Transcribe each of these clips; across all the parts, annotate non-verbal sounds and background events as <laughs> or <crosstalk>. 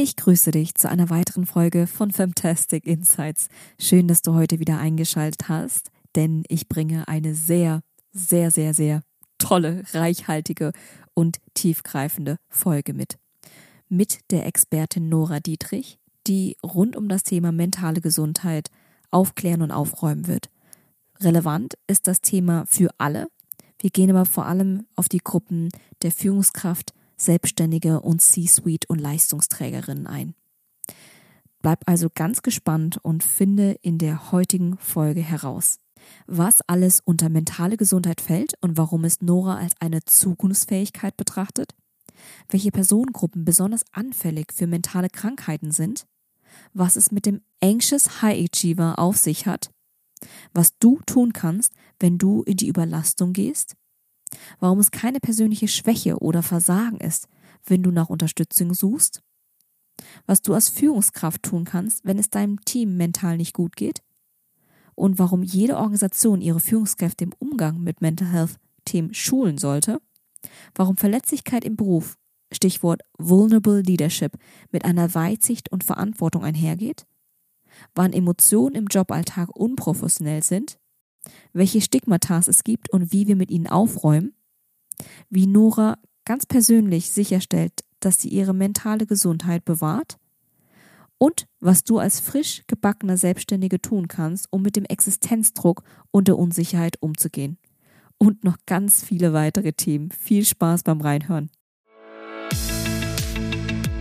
Ich grüße dich zu einer weiteren Folge von Fantastic Insights. Schön, dass du heute wieder eingeschaltet hast, denn ich bringe eine sehr, sehr, sehr, sehr tolle, reichhaltige und tiefgreifende Folge mit. Mit der Expertin Nora Dietrich, die rund um das Thema mentale Gesundheit aufklären und aufräumen wird. Relevant ist das Thema für alle. Wir gehen aber vor allem auf die Gruppen der Führungskraft, Selbstständige und C-Suite und Leistungsträgerinnen ein. Bleib also ganz gespannt und finde in der heutigen Folge heraus, was alles unter mentale Gesundheit fällt und warum es Nora als eine Zukunftsfähigkeit betrachtet, welche Personengruppen besonders anfällig für mentale Krankheiten sind, was es mit dem Anxious High Achiever auf sich hat, was du tun kannst, wenn du in die Überlastung gehst warum es keine persönliche Schwäche oder Versagen ist, wenn du nach Unterstützung suchst, was du als Führungskraft tun kannst, wenn es deinem Team mental nicht gut geht? Und warum jede Organisation ihre Führungskräfte im Umgang mit Mental Health Themen schulen sollte, warum Verletzlichkeit im Beruf, Stichwort Vulnerable Leadership, mit einer Weitsicht und Verantwortung einhergeht, wann Emotionen im Joballtag unprofessionell sind welche Stigmata es gibt und wie wir mit ihnen aufräumen, wie Nora ganz persönlich sicherstellt, dass sie ihre mentale Gesundheit bewahrt und was du als frisch gebackener Selbstständige tun kannst, um mit dem Existenzdruck und der Unsicherheit umzugehen. Und noch ganz viele weitere Themen. Viel Spaß beim Reinhören.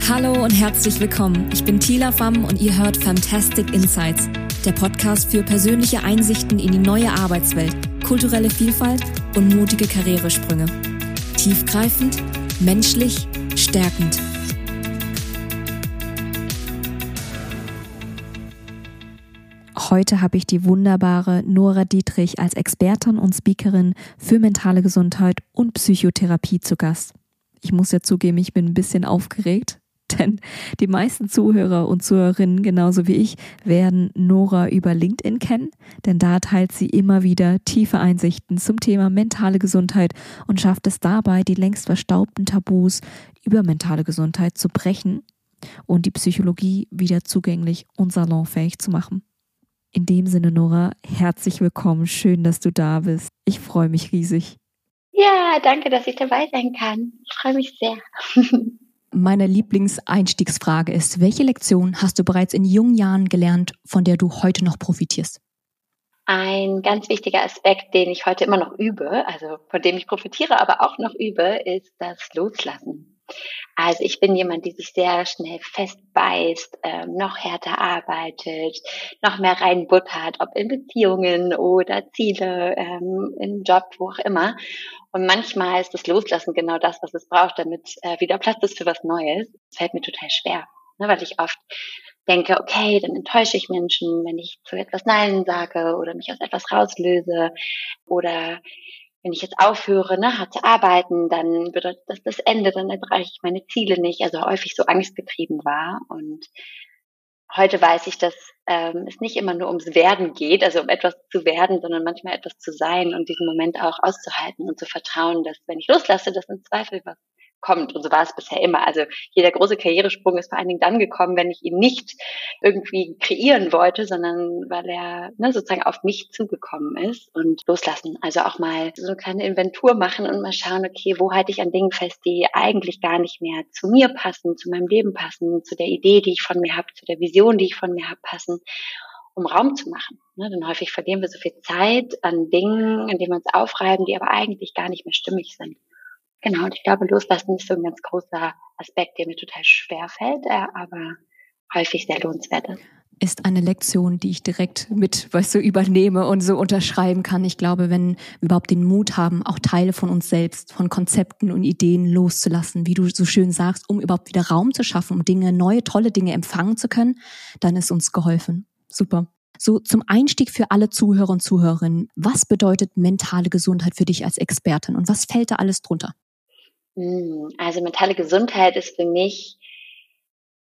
Hallo und herzlich willkommen. Ich bin Tila Pham und ihr hört Fantastic Insights der Podcast für persönliche Einsichten in die neue Arbeitswelt, kulturelle Vielfalt und mutige Karrieresprünge. Tiefgreifend, menschlich, stärkend. Heute habe ich die wunderbare Nora Dietrich als Expertin und Speakerin für mentale Gesundheit und Psychotherapie zu Gast. Ich muss ja zugeben, ich bin ein bisschen aufgeregt, <laughs> denn die meisten Zuhörer und Zuhörerinnen, genauso wie ich, werden Nora über LinkedIn kennen, denn da teilt sie immer wieder tiefe Einsichten zum Thema mentale Gesundheit und schafft es dabei, die längst verstaubten Tabus über mentale Gesundheit zu brechen und die Psychologie wieder zugänglich und salonfähig zu machen. In dem Sinne, Nora, herzlich willkommen. Schön, dass du da bist. Ich freue mich riesig. Ja, danke, dass ich dabei sein kann. Ich freue mich sehr. <laughs> Meine Lieblingseinstiegsfrage ist, welche Lektion hast du bereits in jungen Jahren gelernt, von der du heute noch profitierst? Ein ganz wichtiger Aspekt, den ich heute immer noch übe, also von dem ich profitiere, aber auch noch übe, ist das Loslassen. Also ich bin jemand, die sich sehr schnell festbeißt, ähm, noch härter arbeitet, noch mehr reinbuttert, ob in Beziehungen oder Ziele, ähm, im Job, wo auch immer. Und manchmal ist das Loslassen genau das, was es braucht, damit äh, wieder Platz ist für was Neues. Das fällt mir total schwer, ne, weil ich oft denke, okay, dann enttäusche ich Menschen, wenn ich zu etwas Nein sage oder mich aus etwas rauslöse oder wenn ich jetzt aufhöre, ne, hart zu arbeiten, dann bedeutet das das Ende, dann erreiche ich meine Ziele nicht, also häufig so angstgetrieben war. Und heute weiß ich, dass ähm, es nicht immer nur ums Werden geht, also um etwas zu werden, sondern manchmal etwas zu sein und diesen Moment auch auszuhalten und zu vertrauen, dass wenn ich loslasse, dass im Zweifel was kommt. Und so war es bisher immer. Also jeder große Karrieresprung ist vor allen Dingen dann gekommen, wenn ich ihn nicht irgendwie kreieren wollte, sondern weil er ne, sozusagen auf mich zugekommen ist und loslassen. Also auch mal so eine kleine Inventur machen und mal schauen, okay, wo halte ich an Dingen fest, die eigentlich gar nicht mehr zu mir passen, zu meinem Leben passen, zu der Idee, die ich von mir habe, zu der Vision, die ich von mir habe, passen um Raum zu machen. Ne, denn häufig verlieren wir so viel Zeit an Dingen, an denen wir uns aufreiben, die aber eigentlich gar nicht mehr stimmig sind. Genau, und ich glaube, loslassen ist so ein ganz großer Aspekt, der mir total schwer fällt, äh, aber häufig sehr lohnenswert ist ist eine Lektion, die ich direkt mit, weißt du, übernehme und so unterschreiben kann. Ich glaube, wenn wir überhaupt den Mut haben, auch Teile von uns selbst, von Konzepten und Ideen loszulassen, wie du so schön sagst, um überhaupt wieder Raum zu schaffen, um Dinge, neue, tolle Dinge empfangen zu können, dann ist uns geholfen. Super. So zum Einstieg für alle Zuhörer und Zuhörerinnen. Was bedeutet mentale Gesundheit für dich als Expertin und was fällt da alles drunter? Hm, also mentale Gesundheit ist für mich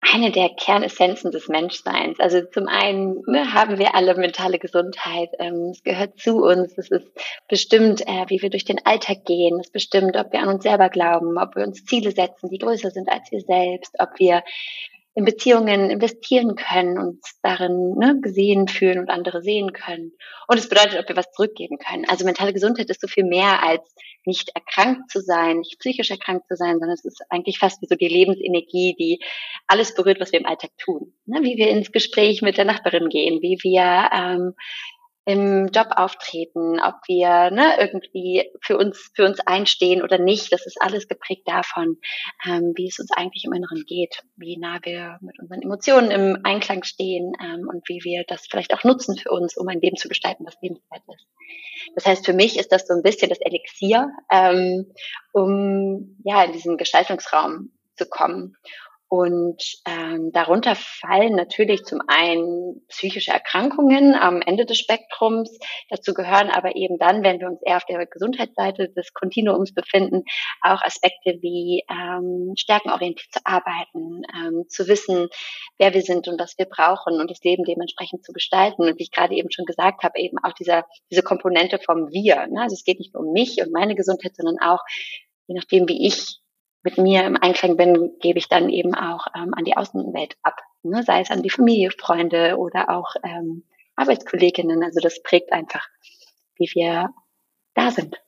eine der Kernessenzen des Menschseins. Also zum einen ne, haben wir alle mentale Gesundheit. Ähm, es gehört zu uns. Es ist bestimmt, äh, wie wir durch den Alltag gehen. Es bestimmt, ob wir an uns selber glauben, ob wir uns Ziele setzen, die größer sind als wir selbst, ob wir in Beziehungen investieren können, uns darin ne, gesehen fühlen und andere sehen können. Und es bedeutet, ob wir was zurückgeben können. Also mentale Gesundheit ist so viel mehr als nicht erkrankt zu sein, nicht psychisch erkrankt zu sein, sondern es ist eigentlich fast wie so die Lebensenergie, die alles berührt, was wir im Alltag tun. Ne, wie wir ins Gespräch mit der Nachbarin gehen, wie wir ähm, im Job auftreten, ob wir ne, irgendwie für uns für uns einstehen oder nicht. Das ist alles geprägt davon, ähm, wie es uns eigentlich im Inneren geht, wie nah wir mit unseren Emotionen im Einklang stehen ähm, und wie wir das vielleicht auch nutzen für uns, um ein Leben zu gestalten, was lebenswert ist. Das heißt, für mich ist das so ein bisschen das Elixier, ähm, um ja in diesen Gestaltungsraum zu kommen. Und ähm, darunter fallen natürlich zum einen psychische Erkrankungen am Ende des Spektrums. Dazu gehören aber eben dann, wenn wir uns eher auf der Gesundheitsseite des Kontinuums befinden, auch Aspekte wie ähm, stärkenorientiert zu arbeiten, ähm, zu wissen, wer wir sind und was wir brauchen und das Leben dementsprechend zu gestalten. Und wie ich gerade eben schon gesagt habe, eben auch dieser, diese Komponente vom Wir. Ne? Also es geht nicht nur um mich und meine Gesundheit, sondern auch je nachdem, wie ich mit mir im Einklang bin, gebe ich dann eben auch ähm, an die Außenwelt ab. Ne? Sei es an die Familie, Freunde oder auch ähm, Arbeitskolleginnen. Also das prägt einfach, wie wir da sind.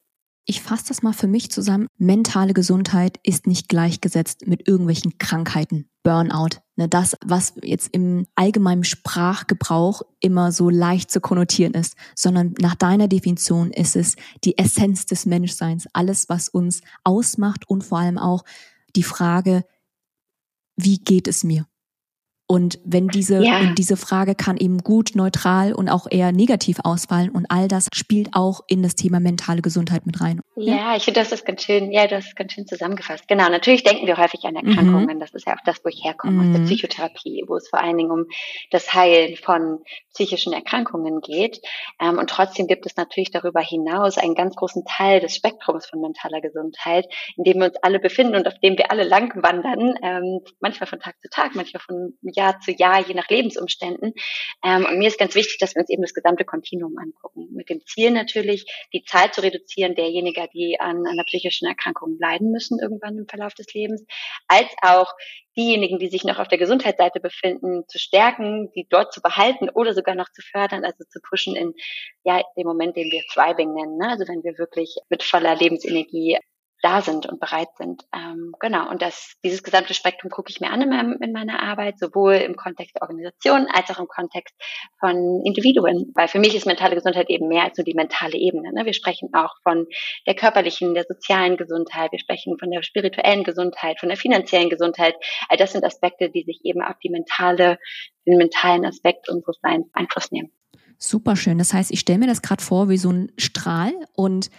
Ich fasse das mal für mich zusammen. Mentale Gesundheit ist nicht gleichgesetzt mit irgendwelchen Krankheiten. Burnout. Ne, das, was jetzt im allgemeinen Sprachgebrauch immer so leicht zu konnotieren ist, sondern nach deiner Definition ist es die Essenz des Menschseins. Alles, was uns ausmacht und vor allem auch die Frage, wie geht es mir? Und wenn diese, ja. diese Frage kann eben gut neutral und auch eher negativ ausfallen und all das spielt auch in das Thema mentale Gesundheit mit rein. Ja, ja ich finde, das ist ganz schön, ja, das ist ganz schön zusammengefasst. Genau, natürlich denken wir häufig an Erkrankungen. Mhm. Das ist ja auch das, wo ich herkomme, mhm. aus der mhm. Psychotherapie, wo es vor allen Dingen um das Heilen von psychischen Erkrankungen geht. Ähm, und trotzdem gibt es natürlich darüber hinaus einen ganz großen Teil des Spektrums von mentaler Gesundheit, in dem wir uns alle befinden und auf dem wir alle lang wandern, ähm, manchmal von Tag zu Tag, manchmal von Jahr zu Jahr, je nach Lebensumständen. Ähm, und mir ist ganz wichtig, dass wir uns eben das gesamte Kontinuum angucken. Mit dem Ziel natürlich, die Zeit zu reduzieren derjenigen, die an einer psychischen Erkrankung leiden müssen irgendwann im Verlauf des Lebens, als auch diejenigen, die sich noch auf der Gesundheitsseite befinden, zu stärken, die dort zu behalten oder sogar noch zu fördern, also zu pushen in ja dem Moment, den wir Thriving nennen. Ne? Also wenn wir wirklich mit voller Lebensenergie da sind und bereit sind. Ähm, genau, und das, dieses gesamte Spektrum gucke ich mir an in, meinem, in meiner Arbeit, sowohl im Kontext der Organisation als auch im Kontext von Individuen. Weil für mich ist mentale Gesundheit eben mehr als nur die mentale Ebene. Ne? Wir sprechen auch von der körperlichen, der sozialen Gesundheit, wir sprechen von der spirituellen Gesundheit, von der finanziellen Gesundheit. All das sind Aspekte, die sich eben auf die mentale, den mentalen Aspekt unseres Seins Einfluss nehmen. Super schön. Das heißt, ich stelle mir das gerade vor wie so ein Strahl und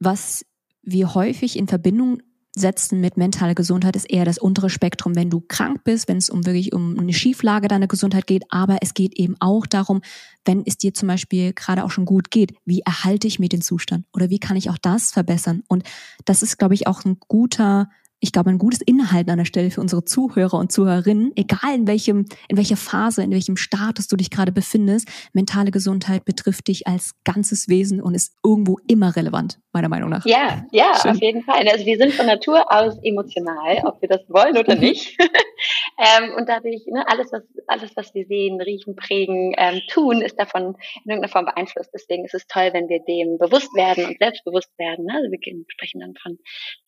was wir häufig in Verbindung setzen mit mentaler Gesundheit ist eher das untere Spektrum, wenn du krank bist, wenn es um wirklich um eine Schieflage deiner Gesundheit geht, aber es geht eben auch darum, wenn es dir zum Beispiel gerade auch schon gut geht, wie erhalte ich mir den Zustand oder wie kann ich auch das verbessern? Und das ist, glaube ich, auch ein guter ich glaube, ein gutes Inhalten an der Stelle für unsere Zuhörer und Zuhörerinnen, egal in welchem, in welcher Phase, in welchem Status du dich gerade befindest, mentale Gesundheit betrifft dich als ganzes Wesen und ist irgendwo immer relevant, meiner Meinung nach. Ja, ja, <laughs> Schön. auf jeden Fall. Also wir sind von Natur aus emotional, ob wir das wollen oder mhm. nicht. <laughs> ähm, und dadurch, ne, alles, was, alles, was wir sehen, riechen, prägen, ähm, tun, ist davon in irgendeiner Form beeinflusst. Deswegen ist es toll, wenn wir dem bewusst werden und selbstbewusst werden. Ne? Also wir sprechen dann von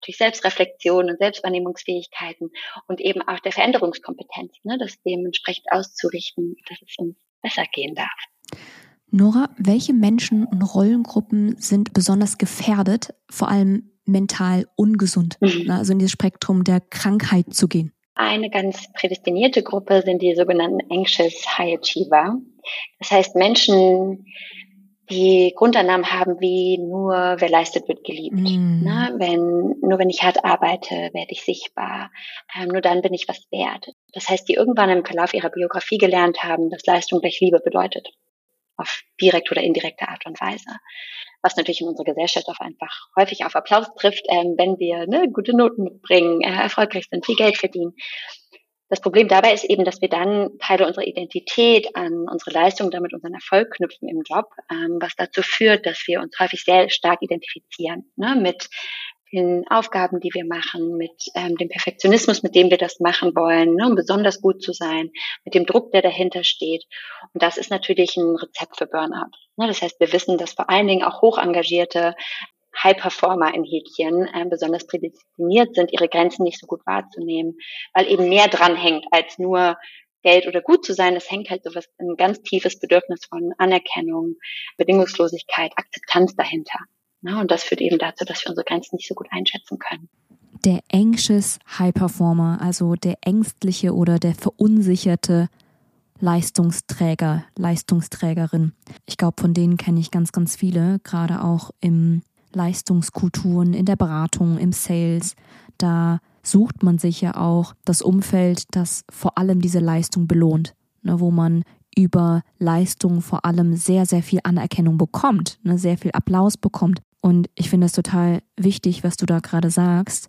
natürlich Selbstreflexion und Selbstwahrnehmungsfähigkeiten und eben auch der Veränderungskompetenz, ne, das dementsprechend auszurichten, dass es uns besser gehen darf. Nora, welche Menschen und Rollengruppen sind besonders gefährdet, vor allem mental ungesund, mhm. Ne, also in dieses Spektrum der Krankheit zu gehen? Eine ganz prädestinierte Gruppe sind die sogenannten Anxious High Achiever. Das heißt Menschen, die Grundannahmen haben wie nur wer leistet wird geliebt. Mm. Ne? Wenn nur wenn ich hart arbeite, werde ich sichtbar. Ähm, nur dann bin ich was wert. Das heißt, die irgendwann im Verlauf ihrer Biografie gelernt haben, dass Leistung gleich Liebe bedeutet, auf direkte oder indirekte Art und Weise. Was natürlich in unserer Gesellschaft auch einfach häufig auf Applaus trifft, ähm, wenn wir ne, gute Noten mitbringen, äh, erfolgreich sind, viel Geld verdienen. Das Problem dabei ist eben, dass wir dann Teile unserer Identität an unsere Leistung, damit unseren Erfolg knüpfen im Job, ähm, was dazu führt, dass wir uns häufig sehr stark identifizieren ne, mit in Aufgaben, die wir machen, mit ähm, dem Perfektionismus, mit dem wir das machen wollen, ne, um besonders gut zu sein, mit dem Druck, der dahinter steht. Und das ist natürlich ein Rezept für Burnout. Ne, das heißt, wir wissen, dass vor allen Dingen auch hoch engagierte High-Performer in Häkchen äh, besonders prädestiniert sind, ihre Grenzen nicht so gut wahrzunehmen, weil eben mehr dran hängt als nur Geld oder gut zu sein. Es hängt halt so was, ein ganz tiefes Bedürfnis von Anerkennung, Bedingungslosigkeit, Akzeptanz dahinter. Ne? Und das führt eben dazu, dass wir unsere Grenzen nicht so gut einschätzen können. Der anxious High Performer, also der ängstliche oder der verunsicherte Leistungsträger, Leistungsträgerin. Ich glaube, von denen kenne ich ganz, ganz viele, gerade auch im Leistungskulturen, in der Beratung, im Sales. Da sucht man sich ja auch das Umfeld, das vor allem diese Leistung belohnt, ne, wo man über Leistung vor allem sehr, sehr viel Anerkennung bekommt, ne, sehr viel Applaus bekommt. Und ich finde es total wichtig, was du da gerade sagst.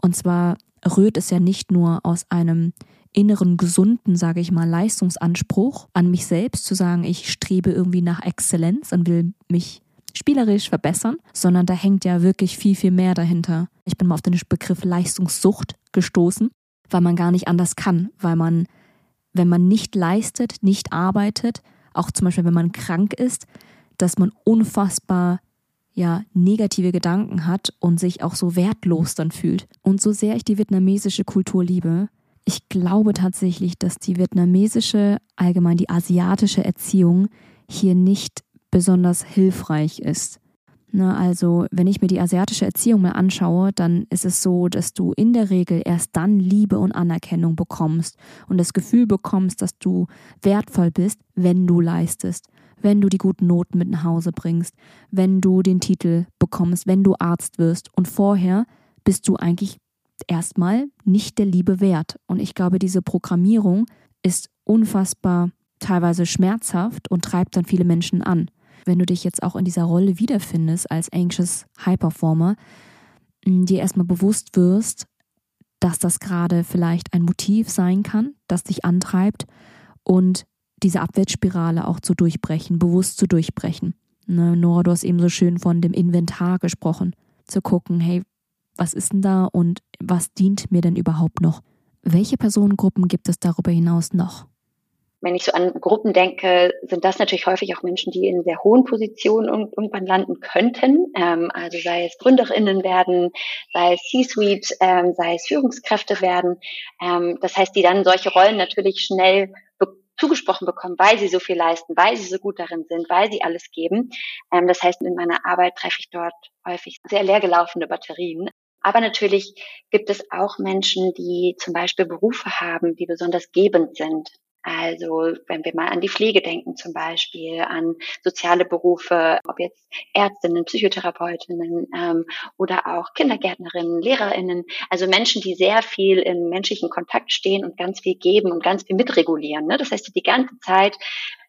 Und zwar rührt es ja nicht nur aus einem inneren gesunden, sage ich mal, Leistungsanspruch an mich selbst, zu sagen, ich strebe irgendwie nach Exzellenz und will mich spielerisch verbessern, sondern da hängt ja wirklich viel, viel mehr dahinter. Ich bin mal auf den Begriff Leistungssucht gestoßen, weil man gar nicht anders kann, weil man, wenn man nicht leistet, nicht arbeitet, auch zum Beispiel, wenn man krank ist, dass man unfassbar ja negative Gedanken hat und sich auch so wertlos dann fühlt. Und so sehr ich die vietnamesische Kultur liebe, ich glaube tatsächlich, dass die vietnamesische, allgemein die asiatische Erziehung hier nicht besonders hilfreich ist. Na, also, wenn ich mir die asiatische Erziehung mal anschaue, dann ist es so, dass du in der Regel erst dann Liebe und Anerkennung bekommst und das Gefühl bekommst, dass du wertvoll bist, wenn du leistest wenn du die guten Noten mit nach Hause bringst, wenn du den Titel bekommst, wenn du Arzt wirst. Und vorher bist du eigentlich erstmal nicht der Liebe wert. Und ich glaube, diese Programmierung ist unfassbar teilweise schmerzhaft und treibt dann viele Menschen an. Wenn du dich jetzt auch in dieser Rolle wiederfindest als Anxious High Performer, dir erstmal bewusst wirst, dass das gerade vielleicht ein Motiv sein kann, das dich antreibt und diese Abwärtsspirale auch zu durchbrechen, bewusst zu durchbrechen. Ne, Nora, du hast eben so schön von dem Inventar gesprochen, zu gucken, hey, was ist denn da und was dient mir denn überhaupt noch? Welche Personengruppen gibt es darüber hinaus noch? Wenn ich so an Gruppen denke, sind das natürlich häufig auch Menschen, die in sehr hohen Positionen irgendwann landen könnten. Ähm, also sei es GründerInnen werden, sei es C-Suite, ähm, sei es Führungskräfte werden. Ähm, das heißt, die dann solche Rollen natürlich schnell zugesprochen bekommen, weil sie so viel leisten, weil sie so gut darin sind, weil sie alles geben. Ähm, das heißt, in meiner Arbeit treffe ich dort häufig sehr leer gelaufene Batterien. Aber natürlich gibt es auch Menschen, die zum Beispiel Berufe haben, die besonders gebend sind. Also wenn wir mal an die Pflege denken zum Beispiel, an soziale Berufe, ob jetzt Ärztinnen, Psychotherapeutinnen ähm, oder auch Kindergärtnerinnen, Lehrerinnen, also Menschen, die sehr viel im menschlichen Kontakt stehen und ganz viel geben und ganz viel mitregulieren. Ne? Das heißt, die die ganze Zeit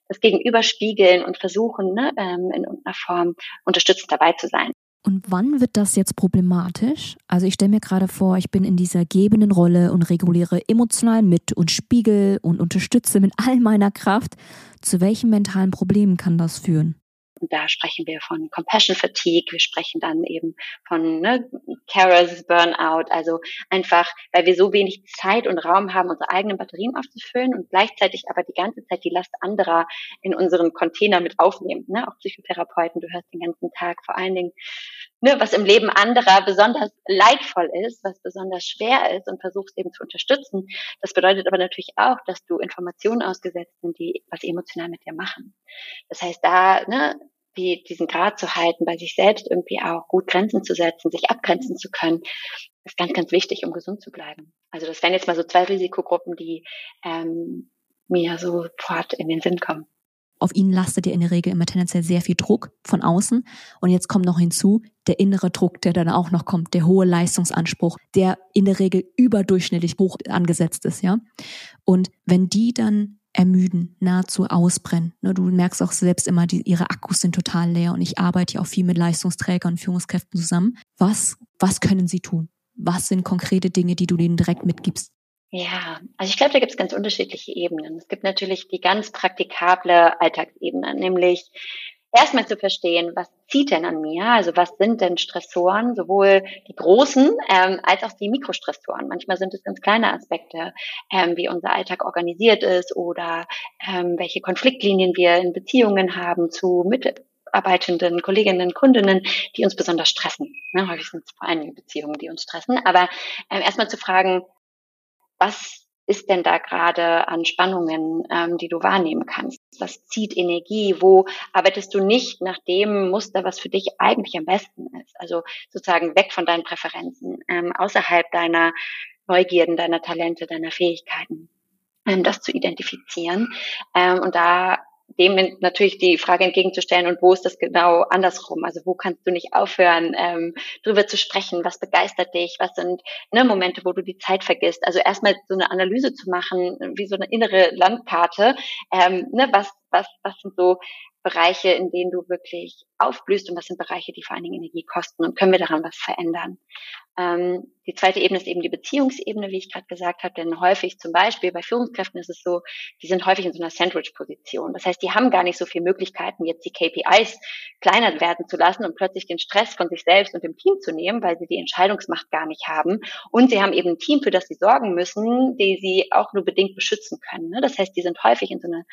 das Gegenüber spiegeln und versuchen, ne, ähm, in irgendeiner Form unterstützend dabei zu sein. Und wann wird das jetzt problematisch? Also ich stelle mir gerade vor, ich bin in dieser gebenden Rolle und reguliere emotional mit und spiegel und unterstütze mit all meiner Kraft. Zu welchen mentalen Problemen kann das führen? Und da sprechen wir von Compassion Fatigue, wir sprechen dann eben von ne, Carers Burnout, also einfach, weil wir so wenig Zeit und Raum haben, unsere eigenen Batterien aufzufüllen und gleichzeitig aber die ganze Zeit die Last anderer in unseren Container mit aufnehmen. Ne? Auch Psychotherapeuten, du hörst den ganzen Tag vor allen Dingen, ne, was im Leben anderer besonders leidvoll ist, was besonders schwer ist und versuchst eben zu unterstützen. Das bedeutet aber natürlich auch, dass du Informationen ausgesetzt sind, die was emotional mit dir machen. Das heißt, da ne, die, diesen Grad zu halten, bei sich selbst irgendwie auch gut Grenzen zu setzen, sich abgrenzen zu können, ist ganz, ganz wichtig, um gesund zu bleiben. Also das wären jetzt mal so zwei Risikogruppen, die ähm, mir sofort in den Sinn kommen. Auf ihnen lastet ja in der Regel immer tendenziell sehr viel Druck von außen. Und jetzt kommt noch hinzu der innere Druck, der dann auch noch kommt, der hohe Leistungsanspruch, der in der Regel überdurchschnittlich hoch angesetzt ist, ja. Und wenn die dann ermüden, nahezu ausbrennen. Ne, du merkst auch selbst immer, die, ihre Akkus sind total leer und ich arbeite ja auch viel mit Leistungsträgern und Führungskräften zusammen. Was, was können sie tun? Was sind konkrete Dinge, die du denen direkt mitgibst? Ja, also ich glaube, da gibt es ganz unterschiedliche Ebenen. Es gibt natürlich die ganz praktikable Alltagsebene, nämlich erstmal zu verstehen, was zieht denn an mir? Also was sind denn Stressoren, sowohl die großen ähm, als auch die Mikrostressoren. Manchmal sind es ganz kleine Aspekte, ähm, wie unser Alltag organisiert ist oder ähm, welche Konfliktlinien wir in Beziehungen haben zu Mitarbeitenden, Kolleginnen, Kundinnen, die uns besonders stressen. Ne, häufig sind es vor allem Beziehungen, die uns stressen. Aber ähm, erstmal zu fragen, was ist denn da gerade an Spannungen, ähm, die du wahrnehmen kannst? Was zieht Energie? Wo arbeitest du nicht nach dem Muster, was für dich eigentlich am besten ist? Also sozusagen weg von deinen Präferenzen, ähm, außerhalb deiner Neugierden, deiner Talente, deiner Fähigkeiten, ähm, das zu identifizieren. Ähm, und da dem natürlich die Frage entgegenzustellen, und wo ist das genau andersrum? Also wo kannst du nicht aufhören, ähm, drüber zu sprechen? Was begeistert dich? Was sind ne, Momente, wo du die Zeit vergisst? Also erstmal so eine Analyse zu machen, wie so eine innere Landkarte. Ähm, ne, was, was, was sind so Bereiche, in denen du wirklich aufblühst und was sind Bereiche, die vor allen Dingen Energie kosten und können wir daran was verändern? Ähm, die zweite Ebene ist eben die Beziehungsebene, wie ich gerade gesagt habe, denn häufig zum Beispiel bei Führungskräften ist es so, die sind häufig in so einer Sandwich-Position. Das heißt, die haben gar nicht so viele Möglichkeiten, jetzt die KPIs kleiner werden zu lassen und plötzlich den Stress von sich selbst und dem Team zu nehmen, weil sie die Entscheidungsmacht gar nicht haben. Und sie haben eben ein Team, für das sie sorgen müssen, die sie auch nur bedingt beschützen können. Ne? Das heißt, die sind häufig in so einer,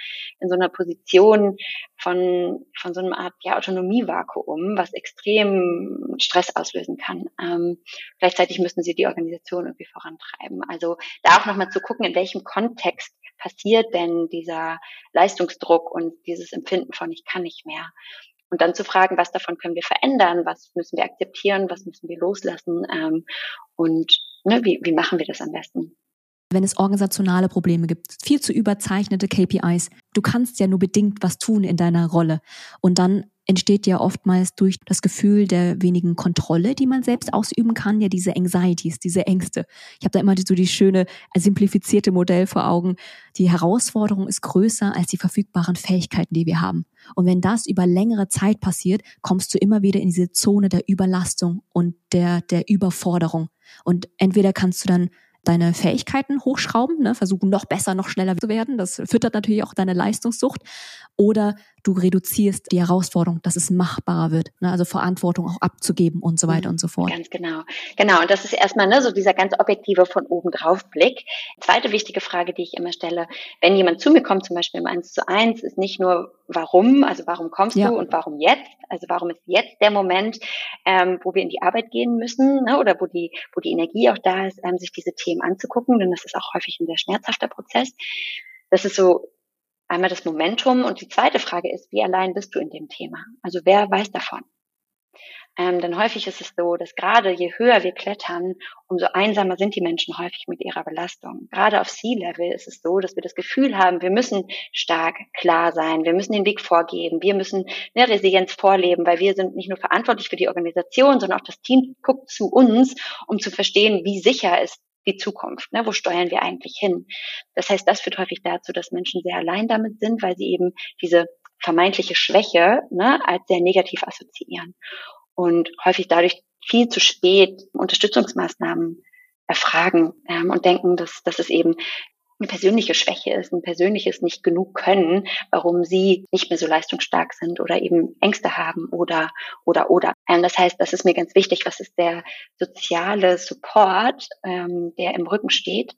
in so einer Position von, von so einer Art ja, Autonomievakuum, was extrem Stress auslösen kann. Ähm, Gleichzeitig müssen sie die Organisation irgendwie vorantreiben. Also da auch nochmal zu gucken, in welchem Kontext passiert denn dieser Leistungsdruck und dieses Empfinden von ich kann nicht mehr. Und dann zu fragen, was davon können wir verändern, was müssen wir akzeptieren, was müssen wir loslassen ähm, und ne, wie, wie machen wir das am besten wenn es organisationale Probleme gibt, viel zu überzeichnete KPIs. Du kannst ja nur bedingt was tun in deiner Rolle. Und dann entsteht ja oftmals durch das Gefühl der wenigen Kontrolle, die man selbst ausüben kann, ja diese Anxieties, diese Ängste. Ich habe da immer so die schöne simplifizierte Modell vor Augen. Die Herausforderung ist größer als die verfügbaren Fähigkeiten, die wir haben. Und wenn das über längere Zeit passiert, kommst du immer wieder in diese Zone der Überlastung und der, der Überforderung. Und entweder kannst du dann deine Fähigkeiten hochschrauben, ne, versuchen noch besser, noch schneller zu werden. Das füttert natürlich auch deine Leistungssucht. Oder du reduzierst die Herausforderung, dass es machbarer wird, ne? also Verantwortung auch abzugeben und so weiter mhm, und so fort. Ganz genau. Genau, und das ist erstmal ne, so dieser ganz objektive von oben drauf Blick. Zweite wichtige Frage, die ich immer stelle, wenn jemand zu mir kommt, zum Beispiel im 1 zu 1, ist nicht nur warum, also warum kommst ja. du und warum jetzt, also warum ist jetzt der Moment, ähm, wo wir in die Arbeit gehen müssen ne, oder wo die, wo die Energie auch da ist, ähm, sich diese Themen anzugucken, denn das ist auch häufig ein sehr schmerzhafter Prozess. Das ist so einmal das Momentum und die zweite Frage ist, wie allein bist du in dem Thema? Also wer weiß davon? Ähm, denn häufig ist es so, dass gerade je höher wir klettern, umso einsamer sind die Menschen häufig mit ihrer Belastung. Gerade auf Sea-Level ist es so, dass wir das Gefühl haben, wir müssen stark, klar sein, wir müssen den Weg vorgeben, wir müssen eine Resilienz vorleben, weil wir sind nicht nur verantwortlich für die Organisation, sondern auch das Team guckt zu uns, um zu verstehen, wie sicher ist die Zukunft. Ne? Wo steuern wir eigentlich hin? Das heißt, das führt häufig dazu, dass Menschen sehr allein damit sind, weil sie eben diese vermeintliche Schwäche ne, als sehr negativ assoziieren und häufig dadurch viel zu spät Unterstützungsmaßnahmen erfragen ähm, und denken, dass, dass es eben eine persönliche Schwäche ist, ein persönliches nicht genug können, warum sie nicht mehr so leistungsstark sind oder eben Ängste haben oder oder oder. Ähm, das heißt, das ist mir ganz wichtig. Was ist der soziale Support, ähm, der im Rücken steht?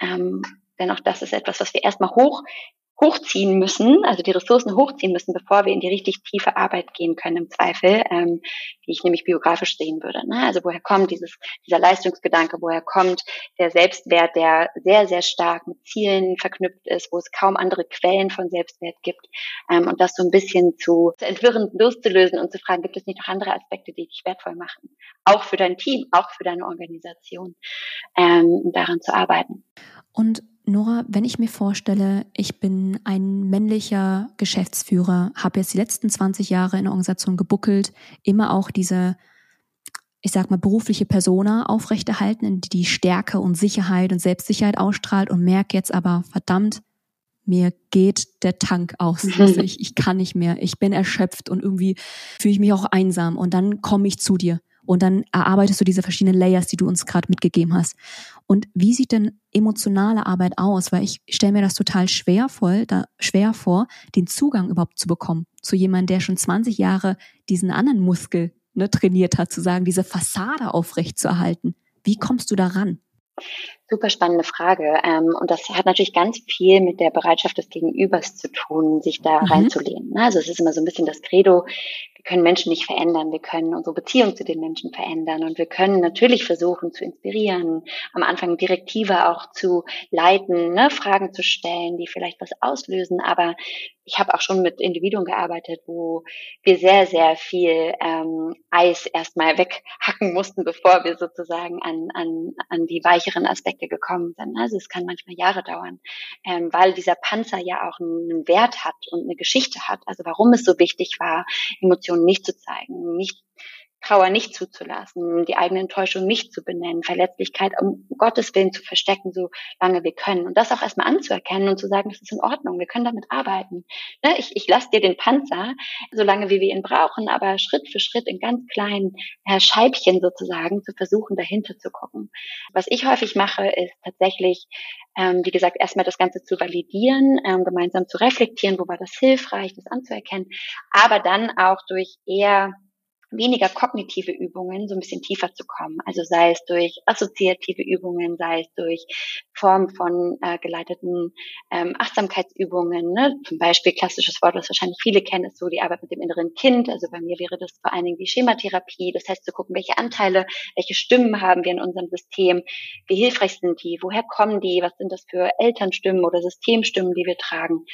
Ähm, denn auch das ist etwas, was wir erstmal hoch hochziehen müssen, also die Ressourcen hochziehen müssen, bevor wir in die richtig tiefe Arbeit gehen können im Zweifel, ähm, die ich nämlich biografisch sehen würde. Ne? Also woher kommt dieses, dieser Leistungsgedanke, woher kommt der Selbstwert, der sehr, sehr stark mit Zielen verknüpft ist, wo es kaum andere Quellen von Selbstwert gibt ähm, und das so ein bisschen zu, zu entwirren, loszulösen und zu fragen, gibt es nicht noch andere Aspekte, die dich wertvoll machen? Auch für dein Team, auch für deine Organisation, ähm, daran zu arbeiten. Und Nora, wenn ich mir vorstelle, ich bin ein männlicher Geschäftsführer, habe jetzt die letzten 20 Jahre in der Organisation gebuckelt, immer auch diese, ich sag mal, berufliche Persona aufrechterhalten, die die Stärke und Sicherheit und Selbstsicherheit ausstrahlt und merke jetzt aber, verdammt, mir geht der Tank aus. <laughs> Also ich, ich kann nicht mehr. Ich bin erschöpft und irgendwie fühle ich mich auch einsam. Und dann komme ich zu dir und dann erarbeitest du diese verschiedenen Layers, die du uns gerade mitgegeben hast. Und wie sieht denn emotionale Arbeit aus? Weil ich stelle mir das total schwer, voll, da, schwer vor, den Zugang überhaupt zu bekommen. zu jemandem, der schon 20 Jahre diesen anderen Muskel ne, trainiert hat, zu sagen, diese Fassade aufrecht zu erhalten? Wie kommst du daran? Super spannende Frage. Ähm, und das hat natürlich ganz viel mit der Bereitschaft des Gegenübers zu tun, sich da mhm. reinzulehnen. Also es ist immer so ein bisschen das Credo, wir können Menschen nicht verändern, wir können unsere Beziehung zu den Menschen verändern und wir können natürlich versuchen zu inspirieren, am Anfang Direktive auch zu leiten, ne, Fragen zu stellen, die vielleicht was auslösen. Aber ich habe auch schon mit Individuen gearbeitet, wo wir sehr, sehr viel ähm, Eis erstmal weghacken mussten, bevor wir sozusagen an, an, an die weicheren Aspekte gekommen sind. Also es kann manchmal Jahre dauern, ähm, weil dieser Panzer ja auch einen Wert hat und eine Geschichte hat. Also warum es so wichtig war, Emotionen Emotionen nicht zu zeigen, nicht Trauer nicht zuzulassen, die eigene Enttäuschung nicht zu benennen, Verletzlichkeit um Gottes Willen zu verstecken, so lange wir können. Und das auch erstmal anzuerkennen und zu sagen, das ist in Ordnung, wir können damit arbeiten. Ne, ich, ich lasse dir den Panzer, solange wie wir ihn brauchen, aber Schritt für Schritt in ganz kleinen Scheibchen sozusagen zu versuchen, dahinter zu gucken. Was ich häufig mache, ist tatsächlich, ähm, wie gesagt, erstmal das Ganze zu validieren, ähm, gemeinsam zu reflektieren, wo war das hilfreich, das anzuerkennen, aber dann auch durch eher weniger kognitive Übungen so ein bisschen tiefer zu kommen. Also sei es durch assoziative Übungen, sei es durch Form von äh, geleiteten ähm, Achtsamkeitsübungen. Ne? Zum Beispiel klassisches Wort, was wahrscheinlich viele kennen, ist so die Arbeit mit dem inneren Kind. Also bei mir wäre das vor allen Dingen die Schematherapie. Das heißt zu gucken, welche Anteile, welche Stimmen haben wir in unserem System, wie hilfreich sind die, woher kommen die, was sind das für Elternstimmen oder Systemstimmen, die wir tragen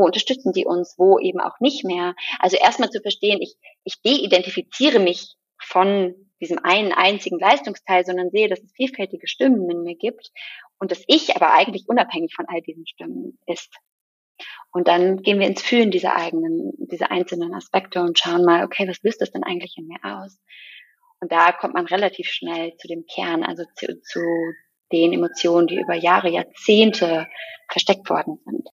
wo unterstützen die uns, wo eben auch nicht mehr. Also erstmal zu verstehen, ich, ich de-identifiziere mich von diesem einen einzigen Leistungsteil, sondern sehe, dass es vielfältige Stimmen in mir gibt und dass ich aber eigentlich unabhängig von all diesen Stimmen ist. Und dann gehen wir ins Fühlen dieser eigenen, dieser einzelnen Aspekte und schauen mal, okay, was löst das denn eigentlich in mir aus? Und da kommt man relativ schnell zu dem Kern, also zu, zu den Emotionen, die über Jahre, Jahrzehnte versteckt worden sind.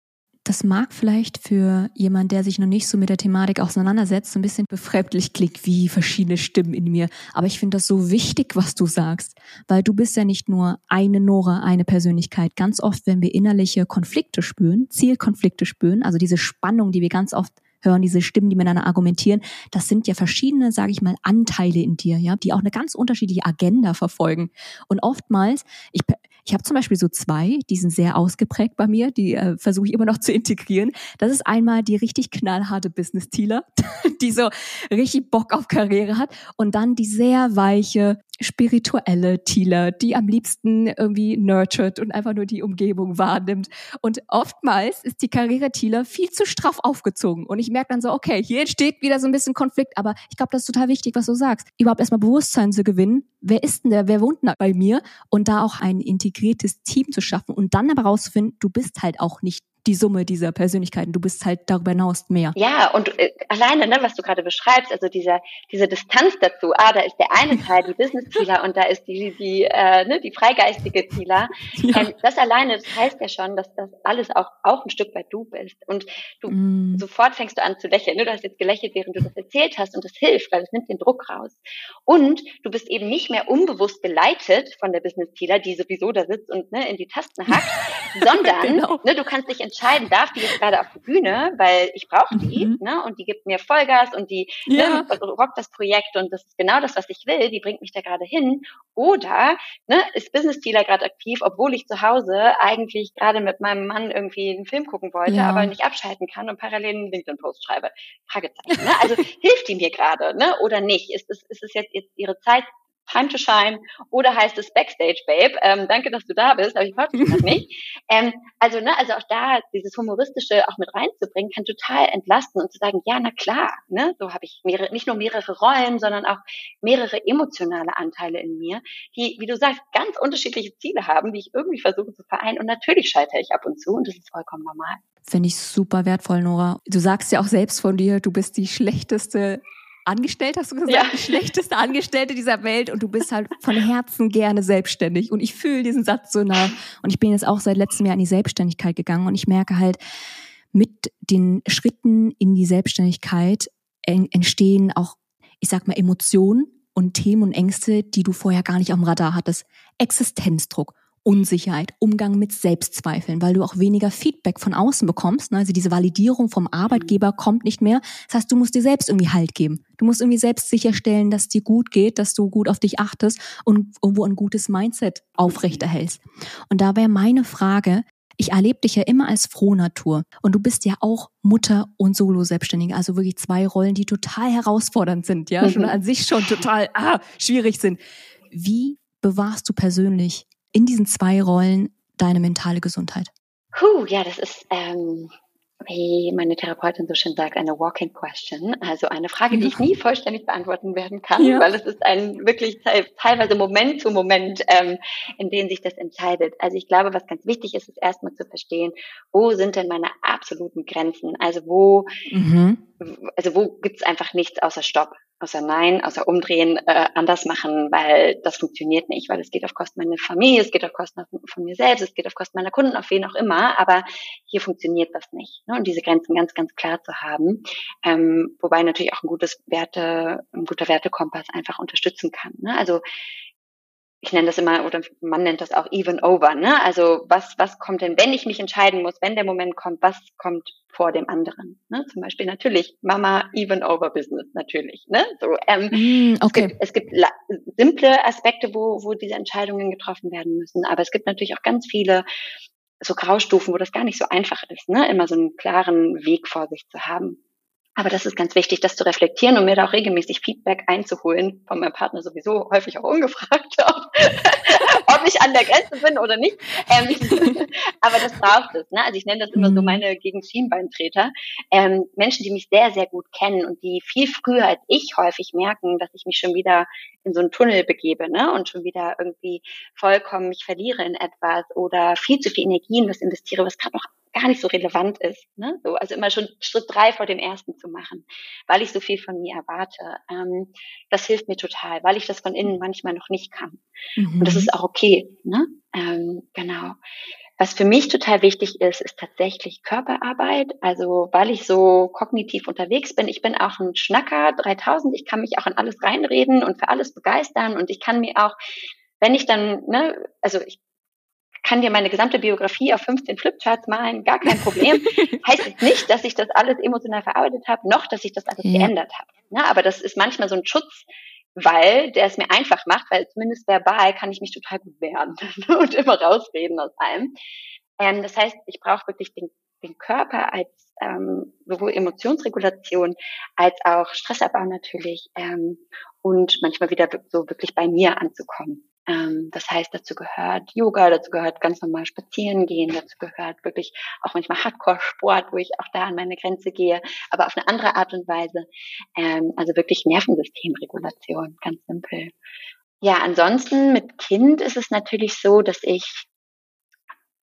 Das mag vielleicht für jemand, der sich noch nicht so mit der Thematik auseinandersetzt, so ein bisschen befremdlich klingt, wie verschiedene Stimmen in mir. Aber ich finde das so wichtig, was du sagst, weil du bist ja nicht nur eine Nora, eine Persönlichkeit. Ganz oft, wenn wir innerliche Konflikte spüren, Zielkonflikte spüren, also diese Spannung, die wir ganz oft hören, diese Stimmen, die miteinander argumentieren, das sind ja verschiedene, sage ich mal, Anteile in dir, ja, die auch eine ganz unterschiedliche Agenda verfolgen. Und oftmals, ich, ich habe zum Beispiel so zwei, die sind sehr ausgeprägt bei mir, die äh, versuche ich immer noch zu integrieren. Das ist einmal die richtig knallharte Business-Tealer, <laughs> die so richtig Bock auf Karriere hat und dann die sehr weiche, spirituelle Thieler, die am liebsten irgendwie nurtured und einfach nur die Umgebung wahrnimmt. Und oftmals ist die Karriere-Thieler viel zu straff aufgezogen. Und ich merke dann so, okay, hier entsteht wieder so ein bisschen Konflikt, aber ich glaube, das ist total wichtig, was du sagst. Überhaupt erstmal Bewusstsein zu gewinnen, wer ist denn der, wer wohnt denn da bei mir? Und da auch ein integriertes Team zu schaffen und dann aber rauszufinden, du bist halt auch nicht die Summe dieser Persönlichkeiten. Du bist halt darüber hinaus mehr. Ja, und äh, alleine, ne, was du gerade beschreibst, also dieser, diese Distanz dazu, ah, da ist der eine Teil, die Business-Zieler und da ist die, die, äh, ne, die freigeistige Zieler. Ja. Ähm, das alleine, das heißt ja schon, dass das alles auch, auch ein Stück weit du bist. Und du mm. sofort fängst du an zu lächeln. Ne? Du hast jetzt gelächelt, während du das erzählt hast und das hilft, weil es nimmt den Druck raus. Und du bist eben nicht mehr unbewusst geleitet von der Business-Zieler, die sowieso da sitzt und ne, in die Tasten hackt, <laughs> sondern genau. ne, du kannst dich entscheiden, entscheiden, darf die jetzt gerade auf die Bühne, weil ich brauche die, mhm. ne? Und die gibt mir Vollgas und die ja. ne, rockt das Projekt und das ist genau das, was ich will, die bringt mich da gerade hin. Oder ne, ist Business Dealer gerade aktiv, obwohl ich zu Hause eigentlich gerade mit meinem Mann irgendwie einen Film gucken wollte, ja. aber nicht abschalten kann und parallel einen LinkedIn-Post schreibe. Fragezeichen. Ne? Also <laughs> hilft die mir gerade, ne? Oder nicht? Ist es, ist es jetzt ihre Zeit Time to Shine oder heißt es Backstage Babe? Ähm, danke, dass du da bist, aber ich mich noch nicht. <laughs> Ähm, also, ne, also auch da dieses Humoristische auch mit reinzubringen, kann total entlasten und zu sagen, ja, na klar, ne, so habe ich mehrere, nicht nur mehrere Rollen, sondern auch mehrere emotionale Anteile in mir, die, wie du sagst, ganz unterschiedliche Ziele haben, die ich irgendwie versuche zu vereinen. Und natürlich scheitere ich ab und zu und das ist vollkommen normal. Finde ich super wertvoll, Nora. Du sagst ja auch selbst von dir, du bist die schlechteste angestellt, hast du gesagt, ja. die schlechteste Angestellte dieser Welt und du bist halt von Herzen gerne selbstständig. Und ich fühle diesen Satz so nah. Und ich bin jetzt auch seit letztem Jahr in die Selbstständigkeit gegangen und ich merke halt, mit den Schritten in die Selbstständigkeit entstehen auch, ich sag mal, Emotionen und Themen und Ängste, die du vorher gar nicht auf dem Radar hattest. Existenzdruck, Unsicherheit, Umgang mit Selbstzweifeln, weil du auch weniger Feedback von außen bekommst. Ne? Also diese Validierung vom Arbeitgeber kommt nicht mehr. Das heißt, du musst dir selbst irgendwie Halt geben. Du musst irgendwie selbst sicherstellen, dass dir gut geht, dass du gut auf dich achtest und irgendwo ein gutes Mindset aufrechterhältst. Und da wäre meine Frage, ich erlebe dich ja immer als Frohnatur und du bist ja auch Mutter und Solo-Selbstständige, also wirklich zwei Rollen, die total herausfordernd sind, ja, schon <laughs> an sich schon total ah, schwierig sind. Wie bewahrst du persönlich in diesen zwei Rollen deine mentale Gesundheit? Puh, ja, das ist ähm, wie meine Therapeutin so schön sagt, eine Walking Question. Also eine Frage, die ich nie <laughs> vollständig beantworten werden kann, ja. weil es ist ein wirklich teilweise Moment zu Moment, ähm, in dem sich das entscheidet. Also ich glaube, was ganz wichtig ist, ist erstmal zu verstehen, wo sind denn meine absoluten Grenzen? Also wo, mhm. also wo gibt's einfach nichts außer Stopp? Außer Nein, außer Umdrehen, äh, anders machen, weil das funktioniert nicht, weil es geht auf Kosten meiner Familie, es geht auf Kosten von mir selbst, es geht auf Kosten meiner Kunden, auf wen auch immer, aber hier funktioniert das nicht. Ne? Und diese Grenzen ganz, ganz klar zu haben, ähm, wobei natürlich auch ein gutes Werte, ein guter Wertekompass einfach unterstützen kann. Ne? Also ich nenne das immer, oder man nennt das auch even over, ne? Also was, was kommt denn, wenn ich mich entscheiden muss, wenn der Moment kommt, was kommt vor dem anderen? Ne? Zum Beispiel natürlich Mama even over Business, natürlich. Ne? So, ähm, mm, okay. Es gibt, es gibt simple Aspekte, wo, wo diese Entscheidungen getroffen werden müssen, aber es gibt natürlich auch ganz viele so Graustufen, wo das gar nicht so einfach ist, ne? immer so einen klaren Weg vor sich zu haben. Aber das ist ganz wichtig, das zu reflektieren und mir da auch regelmäßig Feedback einzuholen, von meinem Partner sowieso häufig auch ungefragt, <laughs> ob, ob ich an der Grenze bin oder nicht. Ähm, <laughs> aber das braucht es. Ne? Also ich nenne das immer so mhm. meine gegen Schienbeintreter. Ähm, Menschen, die mich sehr, sehr gut kennen und die viel früher als ich häufig merken, dass ich mich schon wieder in so einen Tunnel begebe ne? und schon wieder irgendwie vollkommen mich verliere in etwas oder viel zu viel Energie in was investiere, was gerade noch gar nicht so relevant ist. Ne? So, also immer schon Schritt drei vor dem ersten zu machen, weil ich so viel von mir erwarte. Ähm, das hilft mir total, weil ich das von innen manchmal noch nicht kann. Mhm. Und das ist auch okay. Ne? Ähm, genau. Was für mich total wichtig ist, ist tatsächlich Körperarbeit. Also weil ich so kognitiv unterwegs bin. Ich bin auch ein Schnacker 3000. Ich kann mich auch in alles reinreden und für alles begeistern. Und ich kann mir auch, wenn ich dann, ne, also ich kann dir meine gesamte Biografie auf 15 Flipcharts malen, gar kein Problem. <laughs> heißt es nicht, dass ich das alles emotional verarbeitet habe, noch, dass ich das alles ja. geändert habe. Ja, aber das ist manchmal so ein Schutz, weil der es mir einfach macht, weil zumindest verbal kann ich mich total gut wehren <laughs> und immer rausreden aus allem. Ähm, das heißt, ich brauche wirklich den, den Körper als ähm, sowohl Emotionsregulation als auch Stressabbau natürlich ähm, und manchmal wieder so wirklich bei mir anzukommen. Ähm, das heißt, dazu gehört Yoga, dazu gehört ganz normal spazieren gehen, dazu gehört wirklich auch manchmal Hardcore-Sport, wo ich auch da an meine Grenze gehe, aber auf eine andere Art und Weise. Ähm, also wirklich Nervensystemregulation, ganz simpel. Ja, ansonsten mit Kind ist es natürlich so, dass ich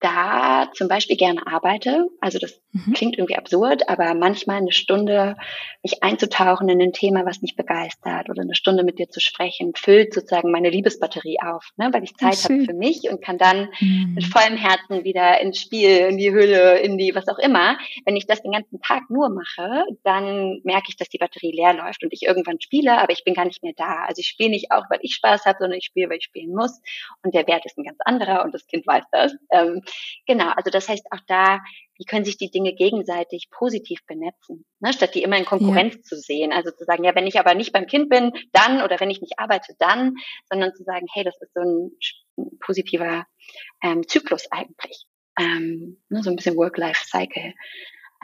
da zum Beispiel gerne arbeite. Also das mhm. klingt irgendwie absurd, aber manchmal eine Stunde mich einzutauchen in ein Thema, was mich begeistert oder eine Stunde mit dir zu sprechen, füllt sozusagen meine Liebesbatterie auf, ne? weil ich Zeit habe für mich und kann dann mhm. mit vollem Herzen wieder ins Spiel, in die Hülle, in die was auch immer. Wenn ich das den ganzen Tag nur mache, dann merke ich, dass die Batterie leer läuft und ich irgendwann spiele, aber ich bin gar nicht mehr da. Also ich spiele nicht auch, weil ich Spaß habe, sondern ich spiele, weil ich spielen muss. Und der Wert ist ein ganz anderer und das Kind weiß das. Ähm, Genau, also das heißt auch da, wie können sich die Dinge gegenseitig positiv benetzen, ne, statt die immer in Konkurrenz ja. zu sehen. Also zu sagen, ja, wenn ich aber nicht beim Kind bin, dann oder wenn ich nicht arbeite, dann, sondern zu sagen, hey, das ist so ein, positiver ähm, Zyklus eigentlich. Ähm, ne, so ein bisschen Work-Life-Cycle.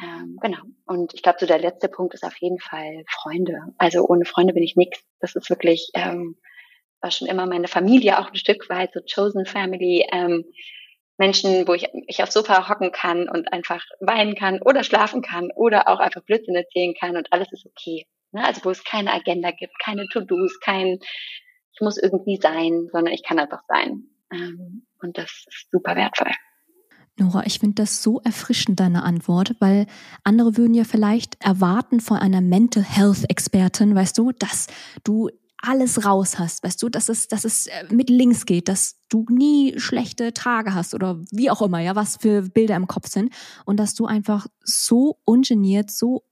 Ähm, genau. Und ich glaube, so der letzte Punkt ist auf jeden Fall Freunde. Also ohne Freunde bin ich nix. Das ist wirklich, ähm, war schon immer meine Familie auch ein Stück weit, so Chosen Family. Ähm, Menschen, wo ich mich aufs Sofa hocken kann und einfach weinen kann oder schlafen kann oder auch einfach Blödsinn erzählen kann und alles ist okay. Ne? Also wo es keine Agenda gibt, keine To-Dos, kein ich muss irgendwie sein, sondern ich kann einfach sein. Ähm, und das ist super wertvoll. Nora, ich finde das so erfrischend, deine Antwort, weil andere würden ja vielleicht erwarten von einer Mental Health Expertin, weißt du, dass du alles raus hast, weißt du, dass es, dass es äh, mit links geht, dass du nie schlechte Tage hast oder wie auch immer, ja, was für Bilder im Kopf sind und dass du einfach so ungeniert, so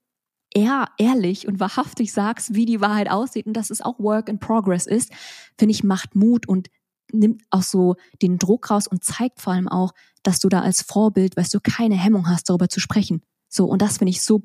eher ehrlich und wahrhaftig sagst, wie die Wahrheit aussieht und dass es auch Work in Progress ist, finde ich, macht Mut und nimmt auch so den Druck raus und zeigt vor allem auch, dass du da als Vorbild, weißt du, keine Hemmung hast, darüber zu sprechen. So, und das finde ich so,